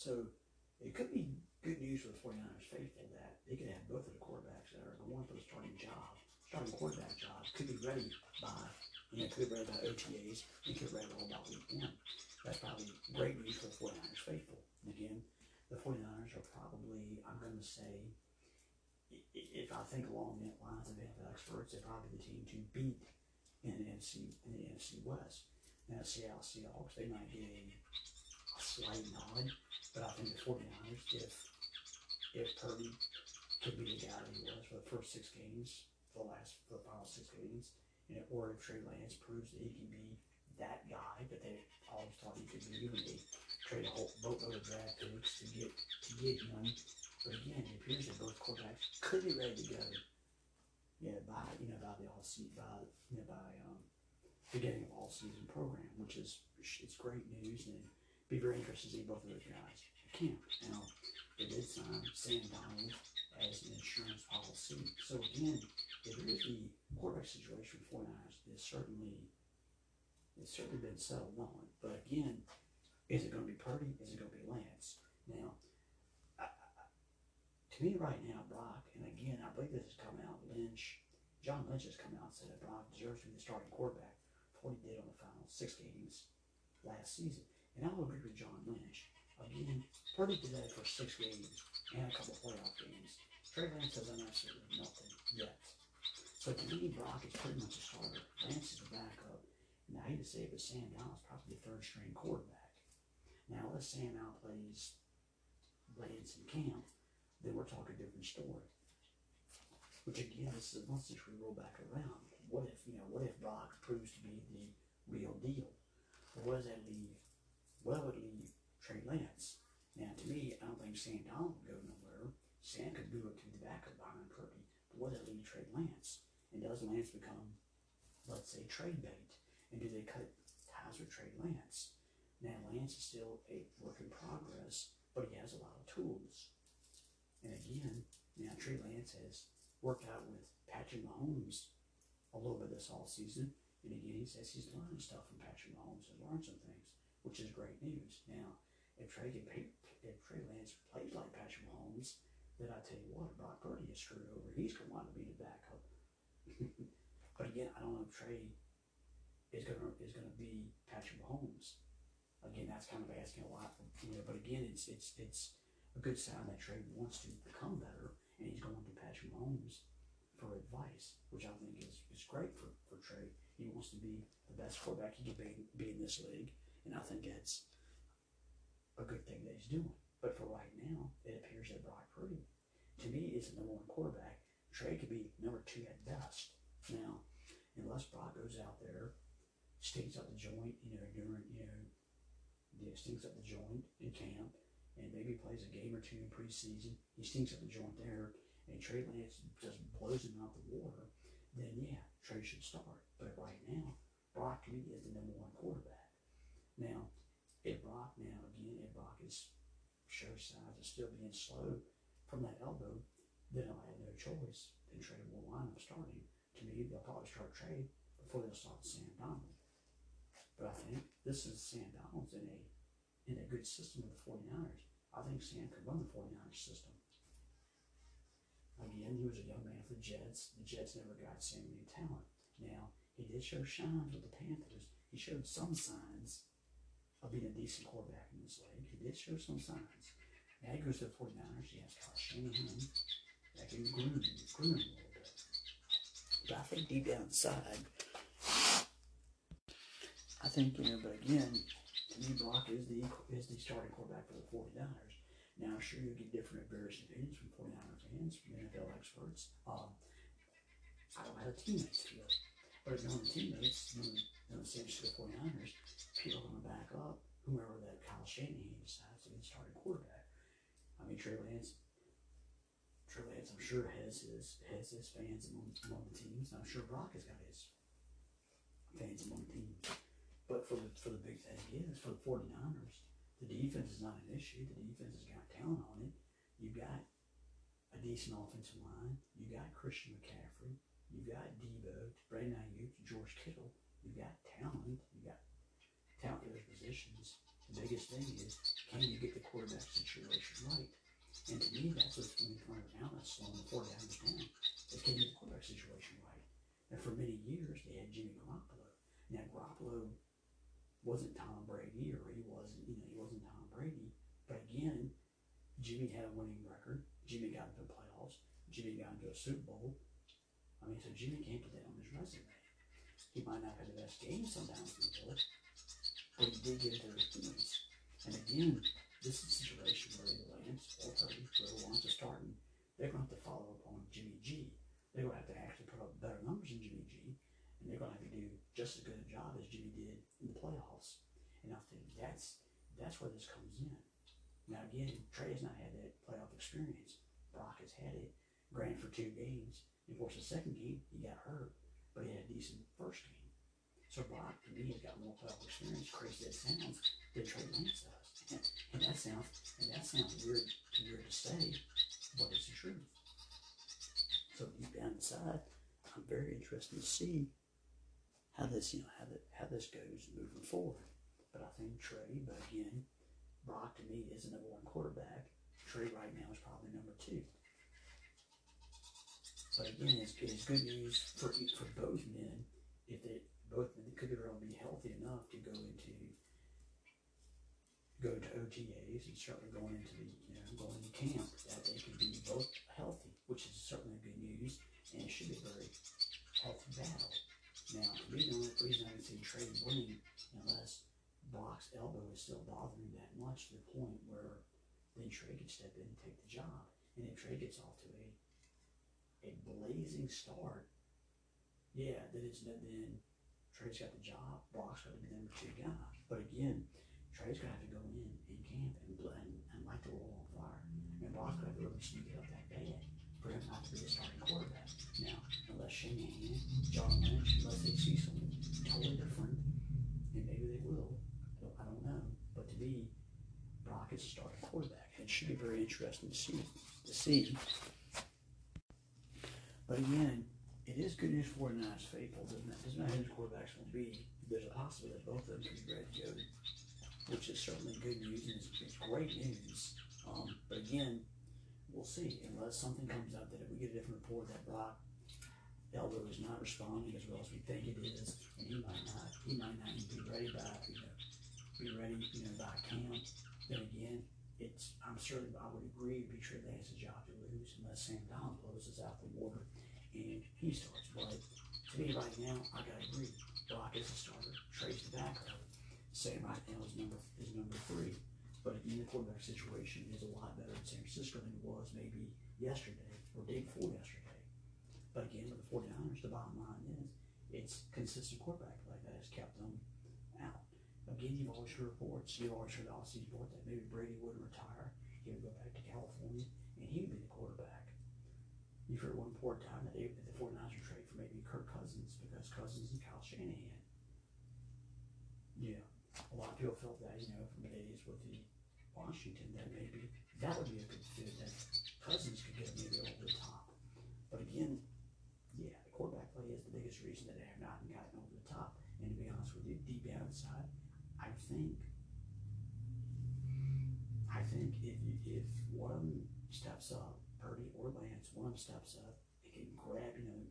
S1: So it could be good news for the 49ers faithful that they could have both of the quarterbacks that are the going for the starting job, starting quarterback job, could be ready by, you know, could be ready by OTAs, and could be ready all about week one. That's probably great news for the 49ers faithful. And again, the 49ers are probably, I'm going to say, if I think along that lines of experts, they're probably the team to beat in the NFC in the NFC West. Now, Seattle Seahawks, they might get a, slight nod, but I think the 49ers, if if Purdy could be the guy that he was for the first six games, for the last for the final six games, you know, or if Trey Lance proves that he can be that guy that they always thought he could be, even they trade a whole boatload of draft picks to get to get him. But again, it appears that both quarterbacks could be ready to go. Yeah, by you know by the all season by you know by um, beginning of all season program, which is it's great news and be very interested to see both of those guys at camp. Now, they did sign Sam Darnold as an insurance policy. So again, if there is the quarterback situation for 49ers, it's certainly it's certainly been settled on. But again, is it going to be Purdy? Is it going to be Lance? Now, to me right now, Brock, and again, I believe this has come out, Lynch, John Lynch has come out and said that Brock deserves to be the starting quarterback for what he did on the final six games last season. And I'll agree with John Lynch. Again, did that for six games and a couple playoff games. Trey Lance has done absolutely nothing yet. So to me, Brock is pretty much a starter. Lance is a backup. And I hate to say it, but Sam Darnold's probably the third string quarterback. Now, unless Sam outplays Lance in camp, then we're talking a different story. Which again, this is once this we roll back around. What if, you know, what if Brock proves to be the real deal? What does that leave? Well, it would leave Trey Lance. Now, to me, I don't think Sam Darnold would go nowhere. Sam could move it to the back backup behind Purdy. But what does that leave Trey Lance? And does Lance become, let's say, trade bait? And do they cut ties with Trey Lance? Now, Lance is still a work in progress, but he has a lot of tools. And again, now Trey Lance has worked out with Patrick Mahomes a little bit this all season. And again, he says he's learned stuff from Patrick Mahomes and learned some things, which is great news. Now, if Trey can pay, if Trey Lance plays like Patrick Mahomes, then I tell you what, Brock Purdy is screwed over. He's going to want to be the backup. *laughs* but again, I don't know if Trey is going to is going to be Patrick Mahomes. Again, that's kind of asking a lot. You know, but again, it's it's it's a good sign that Trey wants to become better, and he's going to Patrick Mahomes for advice, which I think is, is great for, for Trey. He wants to be the best quarterback he can be, be in this league, and I think that's a good thing that he's doing. But for right now, it appears that Brock Purdy, to me, is the number one quarterback. Trey could be number two at best. Now, unless Brock goes out there, stinks up the joint, you know, during, you know, yeah, stinks up the joint in camp, and maybe plays a game or two in preseason, he stinks up the joint there, and Trey Lance just blows him out the water, then yeah, Trey should start. But right now, Brock to me is the number one quarterback. Now, if Brock now again, if Brock is shows signs of still being slow from that elbow, then I have no choice than Trey will line up starting. To me, they'll probably start Trey before they'll start Sam Darnold. But I think this is Sam Darnold's in a in a good system with the 49ers. I think Sam could run the 49ers system. Again, he was a young man for the Jets. The Jets never got Sam any talent. Now, he did show shines with the Panthers. He showed some signs of being a decent quarterback in this league. He did show some signs. Now he goes to the 49ers. He has Kyle Shanahan that can groom, groom him a little bit. But I think deep down inside, I think, you know, but again, to Brock is the is the starting quarterback for the 49ers. Now, I'm sure you'll get different various opinions from 49er fans, from NFL experts. Um, I don't have a teammates feel. But if you're on the teammates, you you know, the San Francisco 49ers, people are going to back up whomever that Kyle Shanahan decides to be the starting quarterback. I mean, Trey Lance, Trey Lance, I'm sure has his has his fans among, among the teams. I'm sure Brock has got his fans among the teams. But for the for the big thing is for the 49ers, the defense is not an issue. The defense has got talent on it. You've got a decent offensive line. You got Christian McCaffrey. You've got Deebo, Brandon Aiyuk, George Kittle. You've got talent. You've got talent at those positions. The biggest thing is can you get the quarterback situation right? And to me, that's what's going to come out of slowing the 49ers down. Is can you get the quarterback situation right? And for many years, they had Jimmy Garoppolo. Now, Garoppolo wasn't Tom Brady, or he wasn't, you know, he wasn't Tom Brady. But again, Jimmy had a winning record. Jimmy got into the playoffs. Jimmy got into a Super Bowl. I mean, so Jimmy can't put that on his resume. He might not have the best game sometimes in the but he did get into those points. And again, this is a situation where the Lance or Purdy, whoever wants to start, and they're going to have to follow up on Jimmy G. They're going to have to actually put up better numbers than Jimmy G, and they're going to have to do just as good a job as Jimmy did in the playoffs. And I think that's that's where this comes in. Now again, Trey has not had that playoff experience. Brock has had it. Granted for two games. Of course the second game he got hurt, but he had a decent first game. So Brock to me has got more playoff experience, crazy that sounds, than Trey Lance does. And, and that sounds and that sounds weird weird to say, but it's the truth. So deep down inside, I'm very interested to see how this, you know, how that how this goes moving forward. But I think Trey, but again, Brock to me is the number one quarterback. Trey right now is probably number two. But again, it's, it's good news for for both men if they both men could really be healthy enough to go into go to OTAs and certainly going into the you know going to camp that they could be both healthy, which is certainly good news, and it should be a very healthy battle. Now, me, the only reason I can see Trey winning unless Brock's elbow is still bothering that much to the point where then Trey could step in and take the job. And if Trey gets off to a a blazing start, yeah, then it's then Trey's got the job. Brock's got to be the number two guy. But again, Trey's gonna have to go in and camp and and, and light the world on fire. And Brock's gonna have to really sneak it up that bad for him not to be the starting quarterback. Now, unless Shanahan, John Lynch, unless they see something totally different, and maybe they will. I don't know. But to is a starting quarterback. It should be very interesting to see to see. But again, it is good news for the Niners faithful. Doesn't it? Doesn't matter who the quarterback's going to be. There's a possibility that both of them could be ready which is certainly good news and it's, it's great news. Um, but again, we'll see. Unless something comes up that if we get a different report that Brock elbow is not responding as well as we think it is, and he might not, he might not be ready by, you know, be ready, you know, by camp. Then again, it's, I'm certain, I would agree, be Trey Lance's job to lose unless Sam Darnold closes out the water and he starts. But to me right now, I gotta agree. Brock is the starter, Trey's the backup. Sam right now is number is number three. But again, the quarterback situation is a lot better in San Francisco than it was maybe yesterday or day before yesterday. But again, with the 49ers, the bottom line is it's consistent quarterback play that has kept them out. Again, you've always heard reports, you've always heard the offseason report that maybe Brady wouldn't retire. He would go back to California and he would be the quarterback. You've heard one report time that, they, the 49ers would trade for maybe Kirk Cousins because Cousins and Kyle Shanahan. Yeah, a lot of people felt that, you know, from the days with the Washington, that maybe that would be a good fit, that Cousins could get maybe over the top. But again, yeah, the quarterback play is the biggest reason that they have not gotten over the top. And to be honest with I think, I think if you one of them steps up, Purdy or Lance, one steps up and can grab, you know,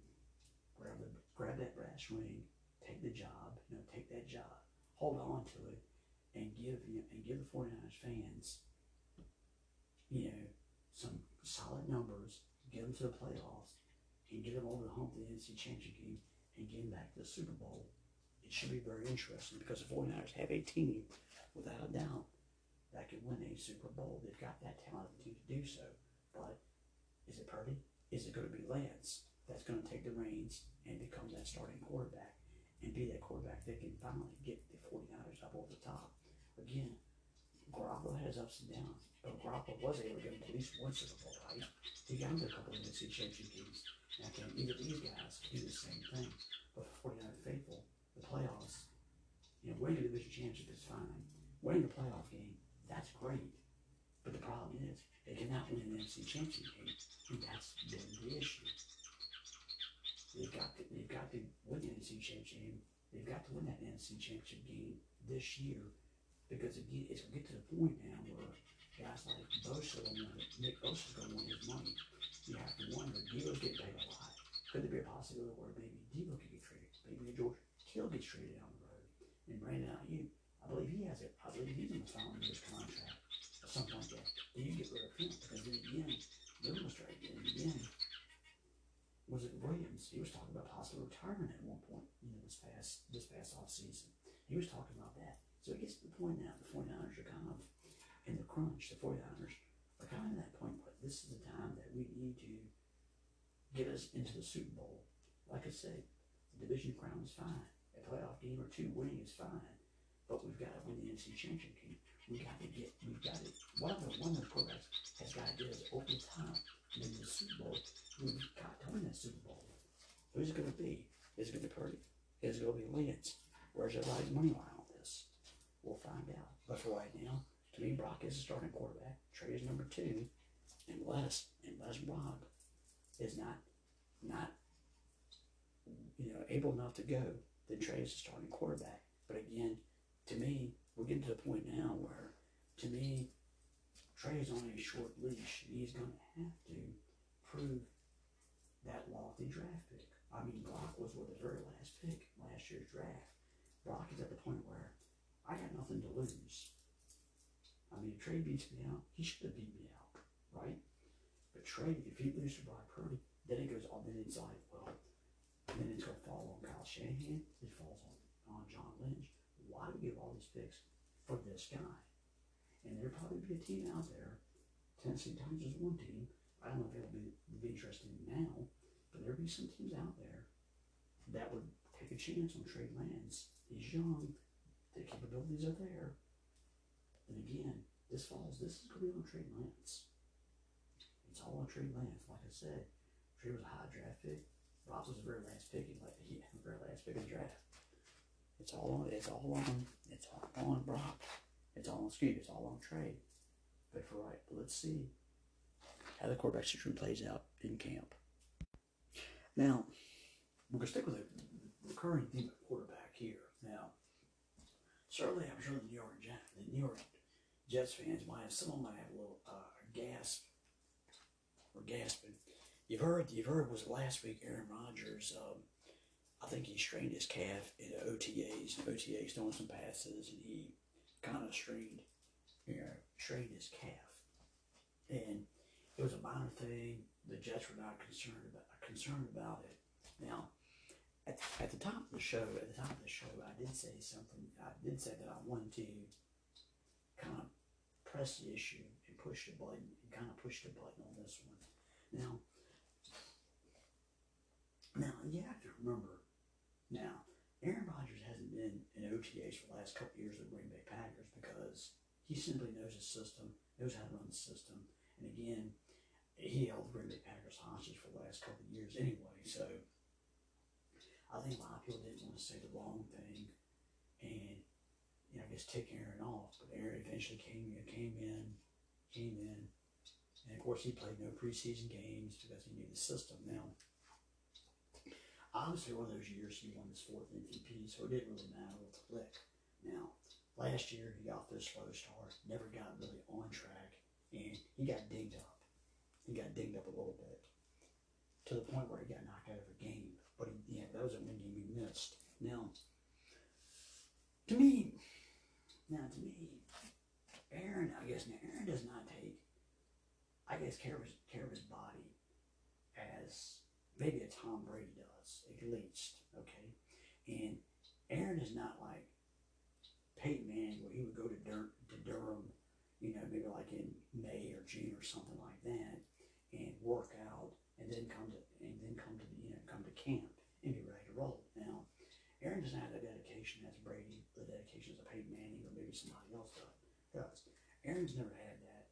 S1: grab the grab that brass ring, take the job, you know, take that job, hold on to it, and give you know, and give the 49ers fans, you know, some solid numbers, get them to the playoffs, and get them over the hump of the NFC Championship game, and get them back to the Super Bowl. It should be very interesting because the 49ers have a team, without a doubt, that could win a Super Bowl. They've got that talented team to do so. But is it Purdy? Is it going to be Lance that's going to take the reins and become that starting quarterback and be that quarterback that can finally get the 49ers up over the top? Again, Garoppolo has ups and downs, but Garoppolo was able to get at least one Super Bowl, right? He got him a couple of NFC championship games. Now, can either of these guys do the same thing? But for 49 faithful, the playoffs, you know, winning the division championship is fine. Winning the playoff game, that's great. But the problem is, they cannot win an NFC championship game, and that's been the issue. They've got to, they've got to win the NFC championship game. They've got to win that NFC championship game this year because again, it's gonna get to the point now where guys like Bosa, and Nick Bosa's gonna win his money. You have to wonder, Deebo's getting paid a lot. Could there be a possibility where maybe Debo could Kittle gets traded down the road. And Brandon Aiyuk, I believe he has it. I believe he's in the final year's contract or something like that. Do you get rid of him? Because then again, Bill was traded. Again, was it Williams? He was talking about possible retirement at one point, you know, this past this past off season. He was talking about that. So it gets to the point now, the 49ers are kind of in the crunch. The 49ers are kind of at that point where this is the time that we need to get us into the Super Bowl. Like I said, the division crown is fine. A playoff game or two winning is fine. But we've got to win the NFC Championship game. We've got to get, we've got to, one of the, one of the has got to get over the top in the Super Bowl. We've got to win that Super Bowl. Who's it going to be? Is it going to be Purdy? Is it going to be Lance? Where's everybody's money line on this? We'll find out. But for right now, to me, Brock is the starting quarterback. Trey is number two, unless unless Brock is not not you know able enough to go, then Trey is the starting quarterback. But again, to me, we're getting to the point now where, to me, Trey is on a short leash. He's going to have to prove that lofty draft pick. I mean, Brock was with the very last pick last year's draft. Brock is at the point where I got nothing to lose. I mean, if Trey beats me out, he should have beat me out, right? But Trey, if he loses to Brock Purdy, then it goes on. Like, well, then it's going to fall on Kyle Shanahan. It falls on, on John Lynch. Why do we give all these picks for this guy? And there'll probably be a team out there. Tennessee Titans is one team. I don't know if it'll be, be interesting now, but there'll be some teams out there that would take a chance on Trey Lance. He's young. The capabilities are there. And again, this falls, this is going to be on Trey Lance. It's all on Trey Lance. Like I said, Trey was a high draft pick. Ross was very last pick in like the *laughs* very last pick in the draft. It's all on it's all on it's all on Brock. It's all on excuse, it's all on Trey. But for right, but let's see how the quarterback situation plays out in camp. Now, we're gonna stick with the recurring theme of quarterback here. Now, certainly I'm sure the New York Jets, the New York Jets fans might have some of them might have a little uh, gasp or gasping. You've heard you've heard was last week Aaron Rodgers. Um, I think he strained his calf in OTAs. OTAs throwing some passes, and he kind of strained, you know, strained his calf. And it was a minor thing. The Jets were not concerned about concerned about it. Now, at, at the top of the show, at the top of the show, I did say something. I did say that I wanted to kind of press the issue and push the button and kind of push the button on this one. Now, now you have to remember. Now, Aaron Rodgers hasn't been in OTAs for the last couple years the Green Bay Packers because he simply knows his system, knows how to run the system, and again, he held the Green Bay Packers hostage for the last couple of years anyway. So I think a lot of people didn't want to say the wrong thing, and you know, I guess take Aaron off. But Aaron eventually came in, came in, came in, and of course he played no preseason games because he knew the system. Now, obviously, one of those years he won his fourth MVP, so it didn't really matter what the click. Now, last year he got this slow start, never got really on track and he got dinged up. He got dinged up a little bit to the point where he got knocked out of a game. But he, yeah, that was a one game he missed. Now, to me, now to me, Aaron, I guess now Aaron does not take, I guess, care of his, care of his body as maybe a Tom Brady at least. Okay, and Aaron is not like Peyton Manning, where he would go to, Dur- to Durham, you know, maybe like in May or June or something like that, and work out, and then come to and then come to you know come to camp and be ready to roll. Now, Aaron doesn't have the dedication as Brady, the dedication as a Peyton Manning, or maybe somebody else does. Aaron's never had that,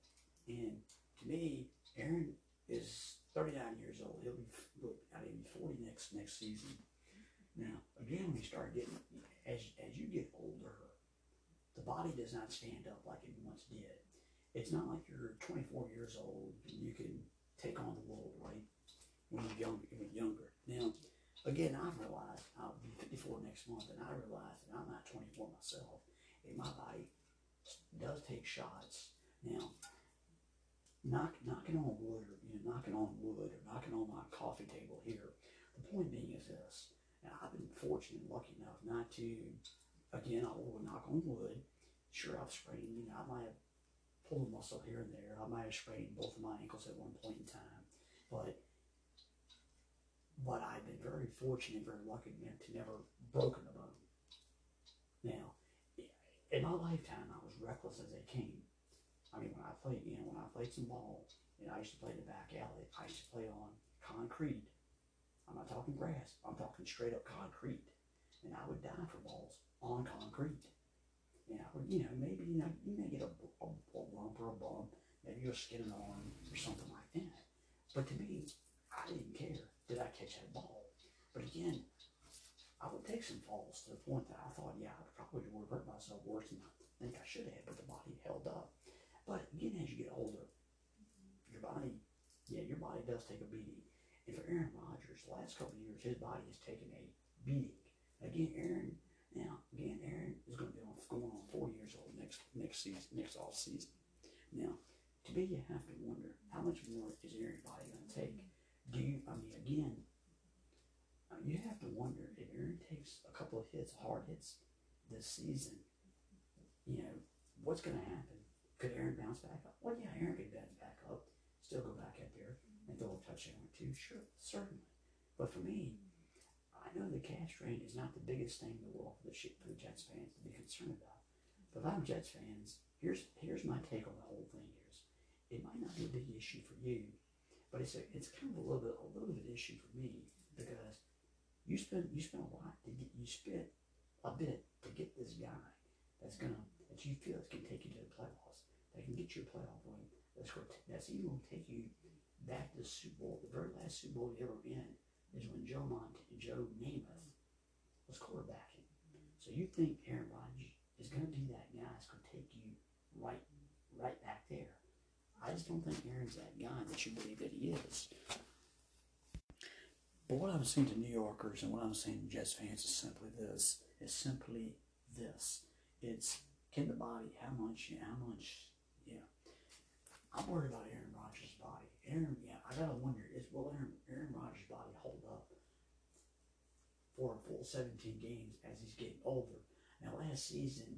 S1: and to me, Aaron is 39 years old. He'll be I 40 next next season. Now, again, when you start getting as as you get older, the body does not stand up like it once did. It's not like you're 24 years old and you can take on the world, right? When you're young, when you're younger. Now, again, I've realized I'll be 54 next month, and I realize that I'm not 24 myself, and my body does take shots. Now, knock, knocking on wood, or you know, knocking on wood, or knocking on my coffee table here. The point being is this: and I've been fortunate, and lucky enough not to. Again, I will knock on wood. Sure, I've sprained. You know, I might have pulled a muscle here and there. I might have sprained both of my ankles at one point in time, but but I've been very fortunate, and very lucky man, to never broken a bone. Now, in my lifetime, I was reckless as they came. I mean, when I played, you know, when I played some ball, and I used to play in the back alley, I used to play on concrete. I'm not talking grass. I'm talking straight up concrete. And I would die for balls on concrete. And I would, you know, maybe you know, you may get a, a, a lump or a bump, maybe you're skin an arm or something like that. But to me, I didn't care. Did I catch that ball? But again, I would take some falls to the point that I thought, yeah, I probably would have hurt myself worse than I think I should have, but the body held up. But again, as you get older, your body, yeah, your body does take a beating. And for Aaron Rodgers, the last couple years, his body has taken a beating. Again, Aaron, now, again, Aaron is going to be on, going on four years old next next season, next off season. Now, to me, you have to wonder how much more is Aaron's body going to take? Do you, I mean, again, uh, you have to wonder if Aaron takes a couple of hits, hard hits this season, you know, what's going to happen? Could Aaron bounce back up? Well, yeah, Aaron could bounce back up, still go back up there and throw a touchdown or two. Sure, certainly. But for me, I know the calf strain is not the biggest thing in the world for the for the Jets fans to be concerned about. But if I'm Jets fans, here's here's my take on the whole thing. Is it might not be a big issue for you, but it's a, it's kind of a little bit a little bit issue for me because you spend you spend a lot to get you spent a bit to get this guy that's gonna that you feel gonna take you to the playoffs, that can get you a playoff win. That's going that's even gonna take you back to the Super Bowl. The very last Super Bowl you ever in is when Joe Mont Joe Namath was quarterbacking. So you think Aaron Rodgers is gonna be that guy that's gonna take you right right back there. I just don't think Aaron's that guy that you believe that he is. But what I'm saying to New Yorkers and what I'm saying to Jets fans is simply this. It's simply this. It's can the body, how much, how much, yeah. I'm worried about Aaron Rodgers' body. Aaron, yeah, I gotta wonder, is will Aaron, Aaron Rodgers' body hold up for a full 17 games as he's getting older? Now, last season,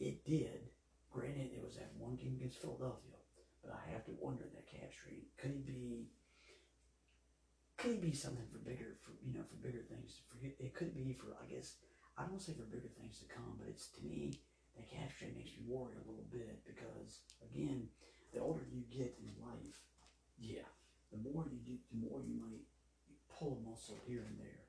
S1: it did. Granted, it was that one game against Philadelphia, but I have to wonder that calf strain. Could he be could be something for bigger, for you know, for bigger things. For it could be for, I guess, I don't say for bigger things to come, but it's to me that strain makes me worry a little bit because again, the older you get in life, yeah, the more you do, the more you might pull a muscle here and there.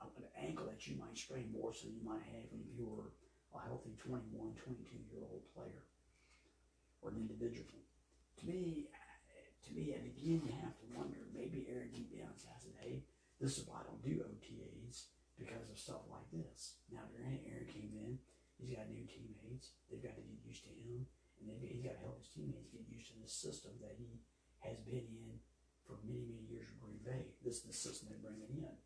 S1: Uh, an ankle that you might sprain more so you might have when you were a healthy 21, 22 year old player or an individual. To me, to me, and again, you have to wonder, maybe Aaron deep down says, hey, this is why I don't do OTAs because of stuff like this. Now, Aaron came in, he's got new teammates, they've got to get used to him, and he's got to help his teammates get used to the system that he has been in for many, many years with Green Bay. This is the system they're bringing in.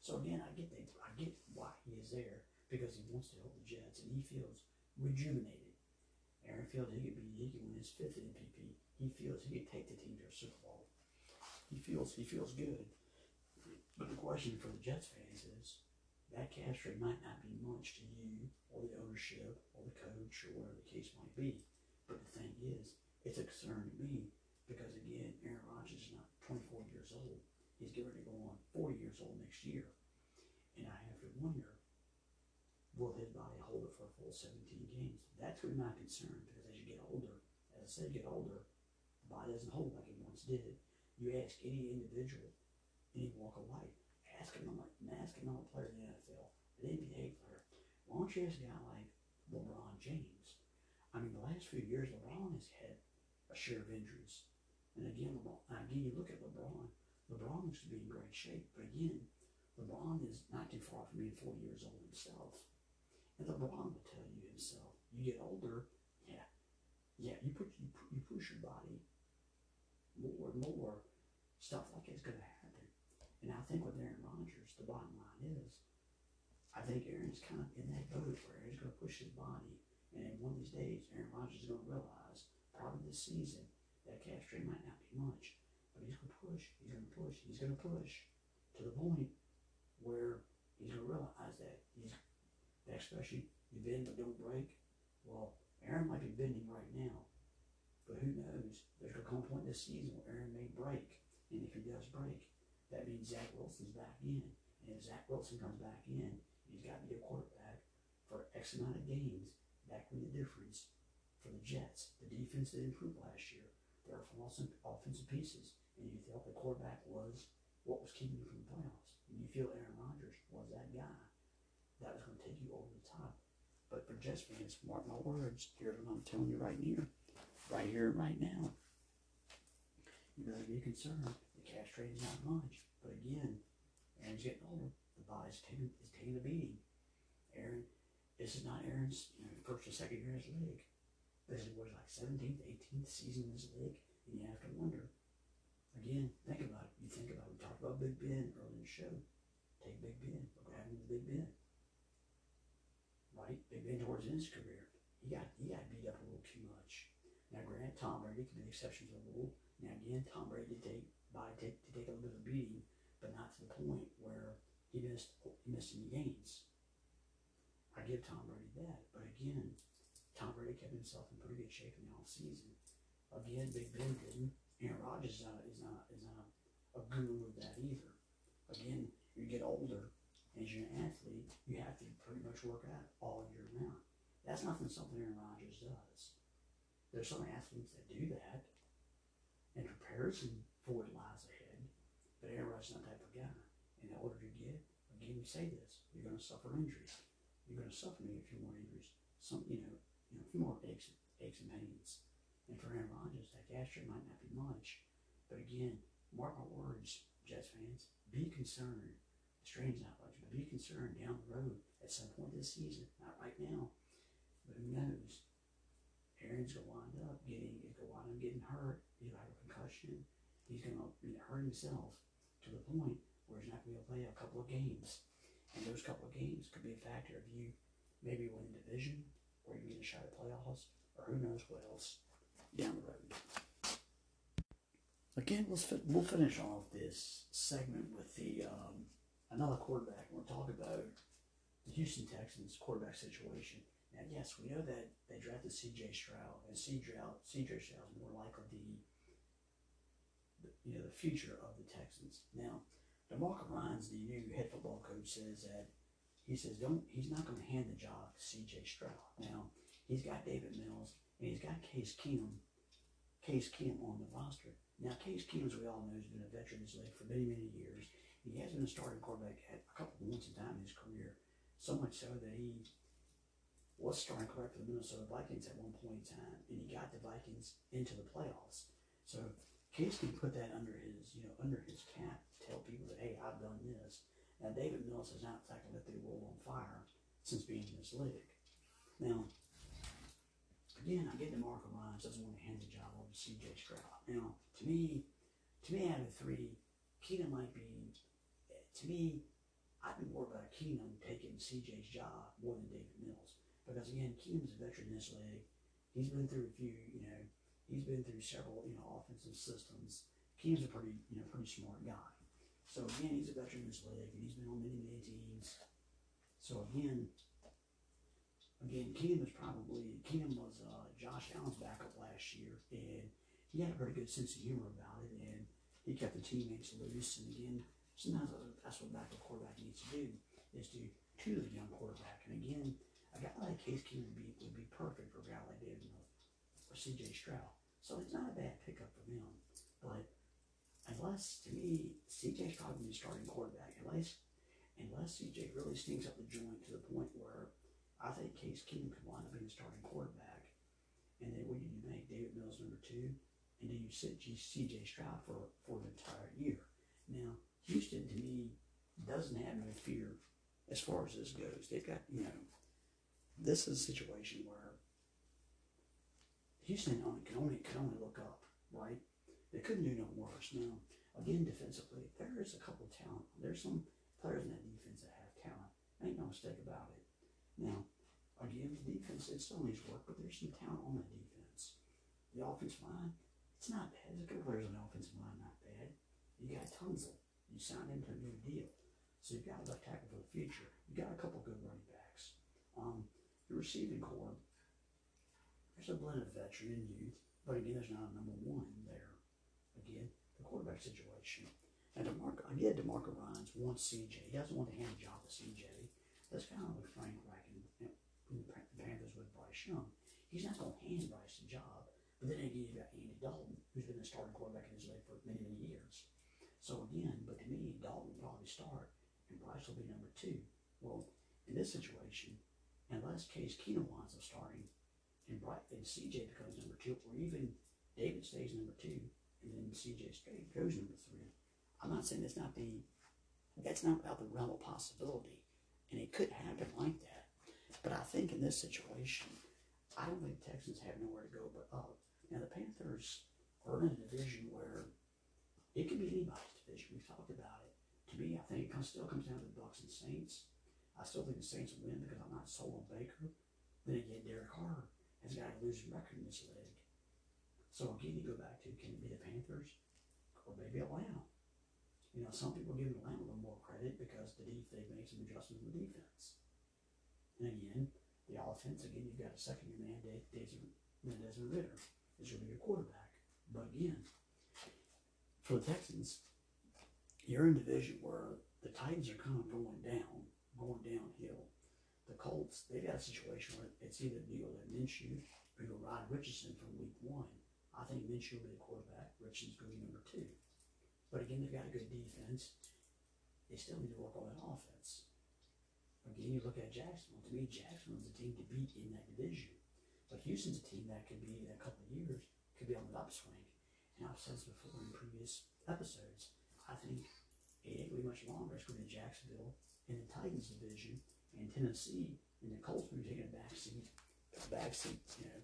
S1: So again, I get that, I get why he is there because he wants to help the Jets and he feels rejuvenated. Aaron feels he could be, he could win his fifth MVP he feels he could take the team to a Super Bowl. He feels he feels good. But the question for the Jets fans is that straight might not be much to you or the ownership or the coach or whatever the case might be. But the thing is, it's a concern to me because again, Aaron Rodgers is not 24 years old. He's getting ready to go on 40 years old next year. And I have to wonder, will his body hold it for a full 17 games? That's really my concern because as you get older, as I said, get older, the body doesn't hold like it once did. You ask any individual, any walk of life, ask another, ask another player in the NFL, an NBA player, you ask a guy like LeBron James? I mean, the last few years, LeBron has had a share of injuries. And again, LeBron, again, you look at LeBron, LeBron looks to be in great shape, but again, LeBron is not too far from being 40 years old himself. And LeBron will tell you himself, you get older, yeah, yeah, you put you, you push your body more and more, stuff like it's going to happen. And I think with Aaron Rodgers, the bottom line is, I think Aaron's kind of in that boat where he's going to push his body, and one of these days, Aaron Rodgers is going to realize, probably this season, that calf strain might not be much, but he's going to push, he's going to push, he's going to push to the point where he's going to realize that he's, that especially you bend but don't break. Well, Aaron might be bending right now, but who knows? There's going to come a point this season where Aaron may break, and if he does break, that means Zach Wilson's back in. And if Zach Wilson comes back in, he's got to be a quarterback for X amount of games. That can be the difference for the Jets. The defense did improve last year. There are some offensive pieces, and you felt the quarterback was what was keeping you from the playoffs. And you feel Aaron Rodgers was that guy that was going to take you over the top. But for Jets fans, mark my words. Here's what I'm telling you right here, right here, right now. You better be concerned. The cash trade is not much, but again, Aaron's getting older. The body's taking is taking a beating. Aaron, this is not Aaron's you know, first or second year in his league. This is what like 17th, 18th season in this league, and you have to wonder. Again, think about it. You think about it. We talked about Big Ben earlier in the show. Take Big Ben. Look what happened to Big Ben. Right? Big Ben towards his career. He got he got beat up a little too much. Now, granted, Tom Brady could be the exception to the rule. Now, again, Tom Brady did take by take to take a little bit of beating, but not to the point where he missed he missed. I give Tom Brady that, but again, Tom Brady kept himself in pretty good shape in the off season. Again, Big Ben didn't. Aaron Rodgers is not is not is not a guru of that either. Again, you get older, as you're an athlete, you have to pretty much work out all year round. That's nothing something Aaron Rodgers does. There's some athletes that do that, and comparison for what lies ahead. But Aaron Rodgers is not that type of guy. And the older you get, again, we say this: you're going to suffer injuries. You're going to suffer maybe a few more injuries. Some, you know, you know, a few more aches, aches and pains. And for Aaron Rodgers, that gastro might not be much. But again, mark my words, Jets fans, be concerned. Strange not much, but be concerned down the road at some point this season. Not right now, but who knows? Aaron's gonna wind up getting, he's gonna wind up getting hurt. Gonna have a concussion. He's gonna hurt himself to the point where he's not be able to play a couple of games. And those couple of games could be a factor of you maybe winning division, or you get a shot at playoffs, or who knows what else down the road. Again, let's fi- we'll finish off this segment with the um, another quarterback. We'll talk about the Houston Texans quarterback situation. Now, yes, we know that they drafted C.J. Stroud, and C.J. C.J. Stroud is more likely the, the you know the future of the Texans. Now, DeMarco Ryans, the new head football coach, says that he says don't he's not going to hand the job to C.J. Stroud. Now, he's got Davis Mills and he's got Case Keenum, Case Keenum on the roster. Now, Case Keenum, as we all know, has been a veteran in this league for many, many years. He has been a starting quarterback at a couple of points in time in his career, so much so that he was starting quarterback for the Minnesota Vikings at one point in time, and he got the Vikings into the playoffs. So Case can put that under his, you know, under his cap tell people that, hey, I've done this. Now, Davis Mills has not exactly let the world on fire since being in this league. Now, again, I get that Marco Ryans doesn't want to hand the job over to C.J. Stroud. Now, to me, to me, out of the three, Keenum might be. To me, I'd be more about Keenum taking C.J.'s job more than Davis Mills because again, Keenum's a veteran in this league. He's been through a few, you know, He's been through several, you know, offensive systems. Keenum's a pretty, you know, pretty smart guy. So again, he's a veteran in this league, and he's been on many, many teams. So again, again, Keenum was probably Keenum was uh, Josh Allen's backup last year, and he had a pretty good sense of humor about it, and he kept the teammates loose. And again, sometimes that's what backup quarterback needs to do is to to the young quarterback. And again, a guy like Case Keenum would be would be perfect for a guy like Davis or C.J. Stroud. So it's not a bad pickup for them, but unless to me CJ's probably the starting quarterback unless unless CJ really stinks up the joint to the point where I think Case Keenum could wind up being the starting quarterback. And then what do you make Davis Mills number two? And then you sit CJ Stroud for, for an entire year? Now, Houston to me doesn't have no fear as far as this goes. They've got, you know, this is a situation where Houston can only can only look up, right? They couldn't do no worse. Now, again, defensively, there is a couple of talent. There's some players in that defense that have talent. Ain't no mistake about it. Now, again, the defense, it still needs work, but there's some talent on that defense. The offensive line, it's not bad. There's a couple players on the offensive line, not bad. You got Tunsil. You signed him to a new deal. So you've got a left tackle for the future. You got a couple good running backs. Um, the receiving core, there's a blend of veteran and youth, but again, there's not a number one there. Again, the quarterback situation. And DeMarco, get DeMarco Ryans wants CJ. He doesn't want to hand the job to CJ. That's kind of what Frank Reich and, the Panthers with Bryce Young. He's not going to hand Bryce the job. But then again, you've got Andy Dalton, who's been the starting quarterback in his league for many, many years. So again, but to me, Dalton will probably start, and Bryce will be number two. Well, in this situation, unless Case Keenum winds up starting, and Bright and CJ becomes number two, or even Davis stays number two, and then CJ goes number three. I'm not saying it's not the that's not out the realm of possibility, and it could happen like that. But I think in this situation, I don't think Texans have nowhere to go but up. Now the Panthers are in a division where it could be anybody's division. We've talked about it. To me, I think it still comes down to the Bucks and Saints. I still think the Saints will win because I'm not sold on Baker. Then again, Derek Carr has got a losing record in this league. So again, you go back to can it be the Panthers or maybe Atlanta? You know, some people give Atlanta a little more credit because the def- they've made some adjustments in the defense. And again, the offense, again, you've got a second year man, Desmond, Desmond Ridder is going to be a quarterback. But again, for the Texans, you're in a division where the Titans are kind of going down, going downhill. The Colts, they've got a situation where it's either deal with Minshew or you'll ride Richardson from week one. I think Minshew will be the quarterback. Richardson's going to be number two. But again, they've got a good defense. They still need to work on that offense. Again, you look at Jacksonville. To me, Jacksonville's a team to beat in that division. But Houston's a team that could be, in a couple of years, could be on the upswing. And I've said this before in previous episodes. I think it ain't going to be much longer. It's going to be Jacksonville in the Titans division and Tennessee and the Colts be taking a back seat, a back seat, you know,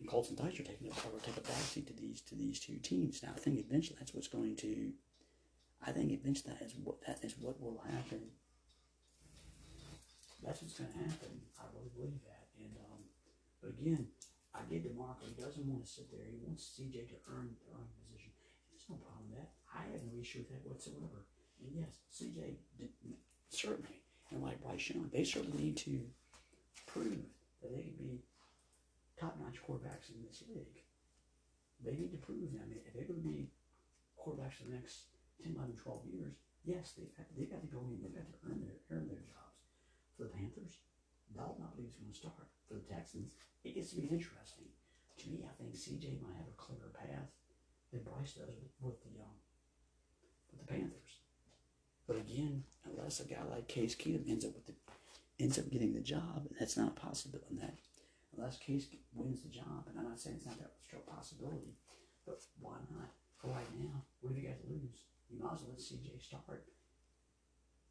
S1: and Colts and Titans are taking a, take a backseat to these to these two teams. Now I think eventually that's what's going to. I think eventually that is what that is what will happen. That's what's going to happen. I really believe that. And um, but again, I get DeMarco. He doesn't want to sit there. He wants CJ to earn the earn position. There's no problem with that. I have no issue with that whatsoever. And yes, CJ did, certainly, and like Bryce Young, they certainly need to prove that they can be top-notch quarterbacks in this league. They need to prove, that. I mean, if they're going to be quarterbacks for the next 10, 11, 12 years, yes, they've got, they've got to go in, they've got to earn their, earn their jobs. For the Panthers, I believe, is going to start. For the Texans, it gets to be interesting. To me, I think CJ might have a clearer path than Bryce does with, with the um, with the Panthers. But again, unless a guy like Case Keenum ends up with the ends up getting the job, and that's not a possibility. That unless Case wins the job, and I'm not saying it's not that a possibility, but why not? For right now, what have you got to lose? You might as well let CJ start,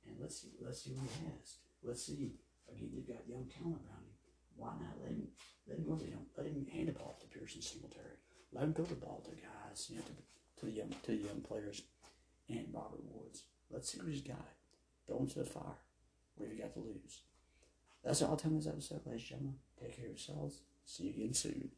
S1: and let's see, let's see what he has. Let's see. Again, you've got young talent around him. Why not let him let him go? You know, let him hand the ball to Pearson Singletary. Let him throw the ball to guys, you know, to, to the young to the young players, and Robert Woods. Let's see what he's got. Throw him to the fire. What have you got to lose? That's all you this episode, ladies and gentlemen. Take care of yourselves. See you again soon.